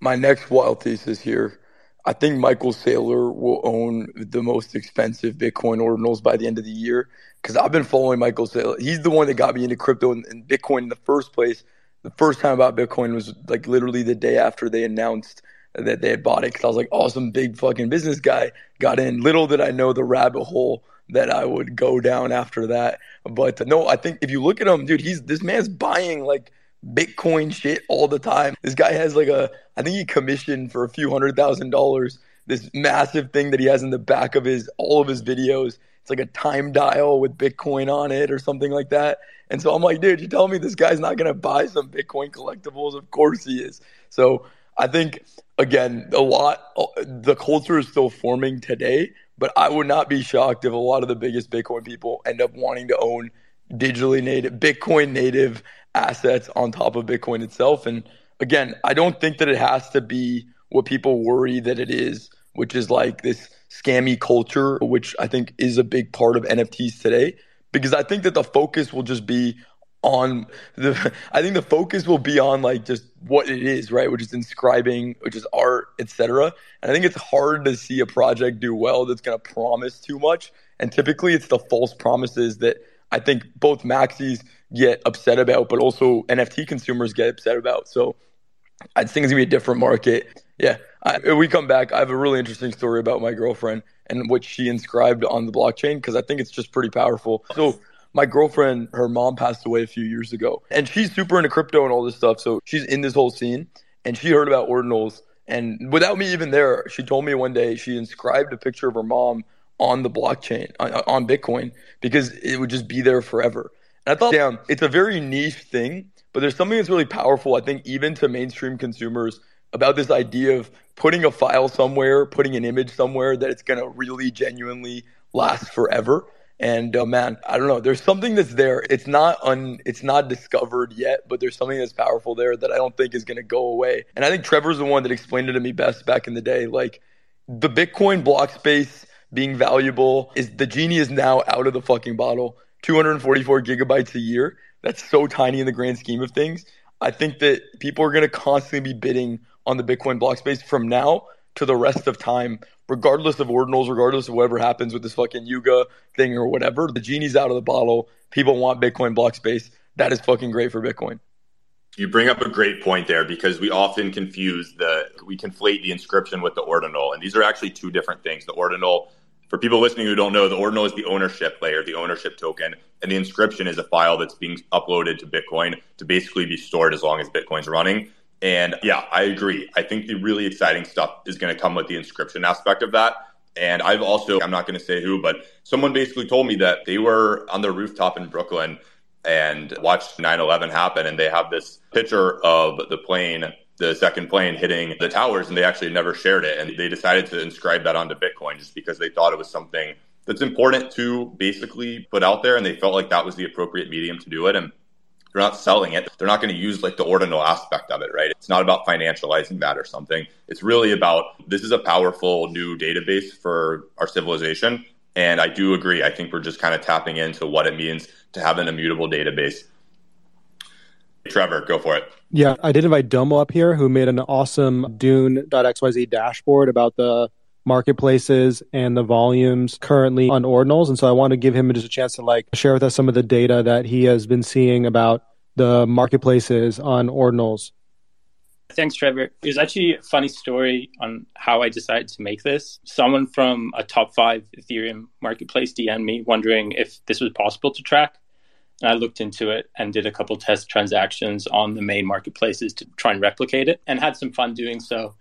My next wild thesis here. I think Michael Saylor will own the most expensive Bitcoin ordinals by the end of the year because I've been following Michael Saylor. He's the one that got me into crypto and, and Bitcoin in the first place. The first time about Bitcoin was like literally the day after they announced that they had bought it because I was like, oh, awesome, big fucking business guy. Got in. Little did I know the rabbit hole that I would go down after that. But no, I think if you look at him, dude, he's this man's buying like Bitcoin shit all the time. This guy has like a, I think he commissioned for a few hundred thousand dollars this massive thing that he has in the back of his all of his videos. It's like a time dial with Bitcoin on it or something like that. And so I'm like, dude, you tell me this guy's not gonna buy some Bitcoin collectibles? Of course he is. So I think again, a lot the culture is still forming today, but I would not be shocked if a lot of the biggest Bitcoin people end up wanting to own digitally native Bitcoin native assets on top of Bitcoin itself. And again, I don't think that it has to be what people worry that it is, which is like this scammy culture, which I think is a big part of NFTs today. Because I think that the focus will just be on the [LAUGHS] I think the focus will be on like just what it is, right? Which is inscribing, which is art, etc. And I think it's hard to see a project do well that's gonna promise too much. And typically it's the false promises that I think both maxis get upset about, but also NFT consumers get upset about. So I think it's gonna be a different market. Yeah, I, if we come back, I have a really interesting story about my girlfriend and what she inscribed on the blockchain because I think it's just pretty powerful. So my girlfriend, her mom passed away a few years ago, and she's super into crypto and all this stuff. So she's in this whole scene, and she heard about ordinals. And without me even there, she told me one day she inscribed a picture of her mom on the blockchain on, on Bitcoin because it would just be there forever. And I thought, damn, it's a very niche thing, but there's something that's really powerful. I think even to mainstream consumers about this idea of putting a file somewhere, putting an image somewhere that it's going to really genuinely last forever. And uh, man, I don't know. There's something that's there. It's not un, it's not discovered yet, but there's something that's powerful there that I don't think is going to go away. And I think Trevor's the one that explained it to me best back in the day. Like the Bitcoin block space being valuable is the genie is now out of the fucking bottle. 244 gigabytes a year. That's so tiny in the grand scheme of things. I think that people are going to constantly be bidding on the Bitcoin block space from now to the rest of time, regardless of ordinals, regardless of whatever happens with this fucking Yuga thing or whatever. The genie's out of the bottle. People want Bitcoin block space. That is fucking great for Bitcoin. You bring up a great point there because we often confuse the we conflate the inscription with the ordinal, and these are actually two different things. The ordinal for people listening who don't know, the ordinal is the ownership layer, the ownership token, and the inscription is a file that's being uploaded to Bitcoin to basically be stored as long as Bitcoin's running. And yeah, I agree. I think the really exciting stuff is going to come with the inscription aspect of that. And I've also, I'm not going to say who, but someone basically told me that they were on the rooftop in Brooklyn and watched 9 11 happen. And they have this picture of the plane the second plane hitting the towers, and they actually never shared it. And they decided to inscribe that onto Bitcoin just because they thought it was something that's important to basically put out there, and they felt like that was the appropriate medium to do it. And they're not selling it. They're not going to use like the ordinal aspect of it, right? It's not about financializing that or something. It's really about this is a powerful new database for our civilization. And I do agree. I think we're just kind of tapping into what it means to have an immutable database. Trevor, go for it. Yeah, I did invite Domo up here, who made an awesome Dune.xyz dashboard about the marketplaces and the volumes currently on ordinals. And so I want to give him just a chance to like share with us some of the data that he has been seeing about the marketplaces on ordinals. Thanks, Trevor. It was actually a funny story on how I decided to make this. Someone from a top five Ethereum marketplace DM'd me wondering if this was possible to track. And I looked into it and did a couple test transactions on the main marketplaces to try and replicate it and had some fun doing so.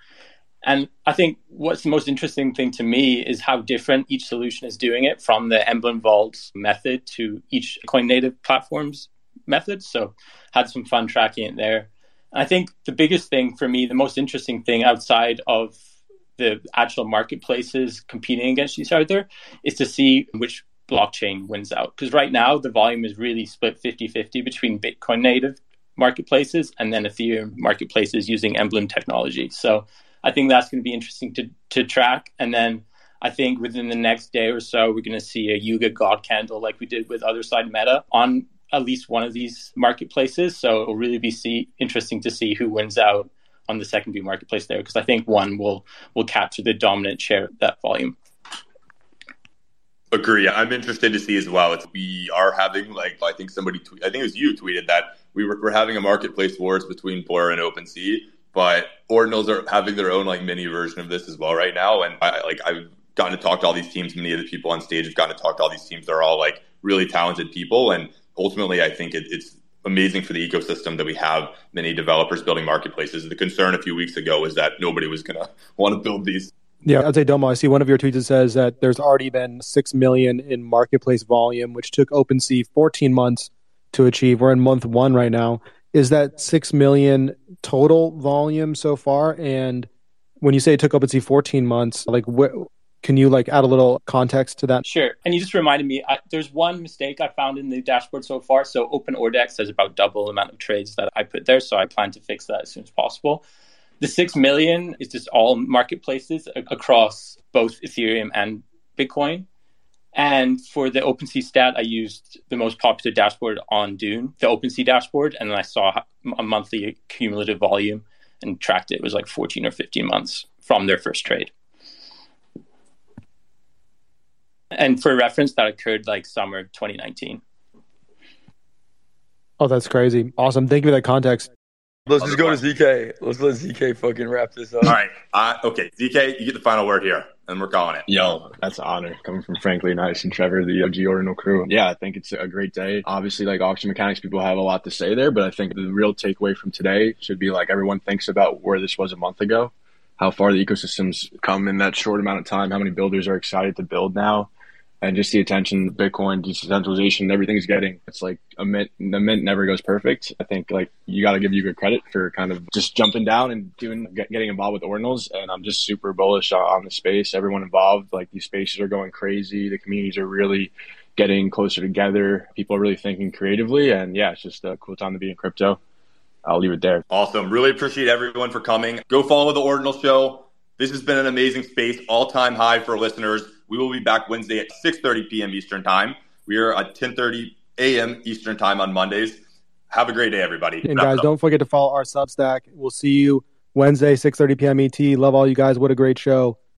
And I think what's the most interesting thing to me is how different each solution is doing it from the Emblem Vault method to each coin native platform's method. So had some fun tracking it there. I think the biggest thing for me, the most interesting thing outside of the actual marketplaces competing against each other is to see which blockchain wins out. Because right now, the volume is really split 50 50 between Bitcoin native marketplaces and then Ethereum marketplaces using Emblem technology. So I think that's going to be interesting to, to track. And then I think within the next day or so, we're going to see a Yuga God candle like we did with Other Side Meta on at least one of these marketplaces. So it'll really be see, interesting to see who wins out on the secondary marketplace there because I think one will will capture the dominant share of that volume. Agree. I'm interested to see as well. It's, we are having like I think somebody tweet, I think it was you tweeted that we were having a marketplace wars between Blur and OpenSea, but Ordinals are having their own like mini version of this as well right now. And I like I've gotten to talk to all these teams. Many of the people on stage have gotten to talk to all these teams. They're all like really talented people, and ultimately, I think it, it's amazing for the ecosystem that we have many developers building marketplaces. The concern a few weeks ago was that nobody was going [LAUGHS] to want to build these. Yeah, I'd say Domo. I see one of your tweets that says that there's already been six million in marketplace volume, which took OpenSea 14 months to achieve. We're in month one right now. Is that six million total volume so far? And when you say it took OpenSea 14 months, like what? Can you like add a little context to that? Sure. And you just reminded me, I, there's one mistake I found in the dashboard so far. So OpenOrdex has about double the amount of trades that I put there. So I plan to fix that as soon as possible. The 6 million is just all marketplaces across both Ethereum and Bitcoin. And for the OpenSea stat, I used the most popular dashboard on Dune, the OpenSea dashboard, and then I saw a monthly cumulative volume and tracked it. It was like 14 or 15 months from their first trade. And for reference, that occurred like summer 2019. Oh, that's crazy. Awesome. Thank you for that context. Let's just go to ZK. Let's let ZK fucking wrap this up. All right. Uh, okay. ZK, you get the final word here, and we're calling it. Yo, that's an honor coming from Frankly Nice and Trevor, the OG Ordinal crew. Yeah, I think it's a great day. Obviously, like auction mechanics, people have a lot to say there, but I think the real takeaway from today should be like everyone thinks about where this was a month ago, how far the ecosystem's come in that short amount of time, how many builders are excited to build now and just the attention Bitcoin decentralization everything's getting. It's like a mint. The mint never goes perfect. I think like you got to give Yuga credit for kind of just jumping down and doing getting involved with ordinals. And I'm just super bullish on the space. Everyone involved, like these spaces are going crazy. The communities are really getting closer together. People are really thinking creatively, and yeah, it's just a cool time to be in crypto. I'll leave it there. Awesome. Really appreciate everyone for coming. Go follow the Ordinal Show. This has been an amazing space, all time high for listeners. We will be back Wednesday at 6:30 p.m. Eastern Time. We are at 10:30 a.m. Eastern Time on Mondays. Have a great day, everybody. And guys, don't forget to follow our Substack. We'll see you Wednesday, 6:30 p.m. ET. Love all you guys. What a great show.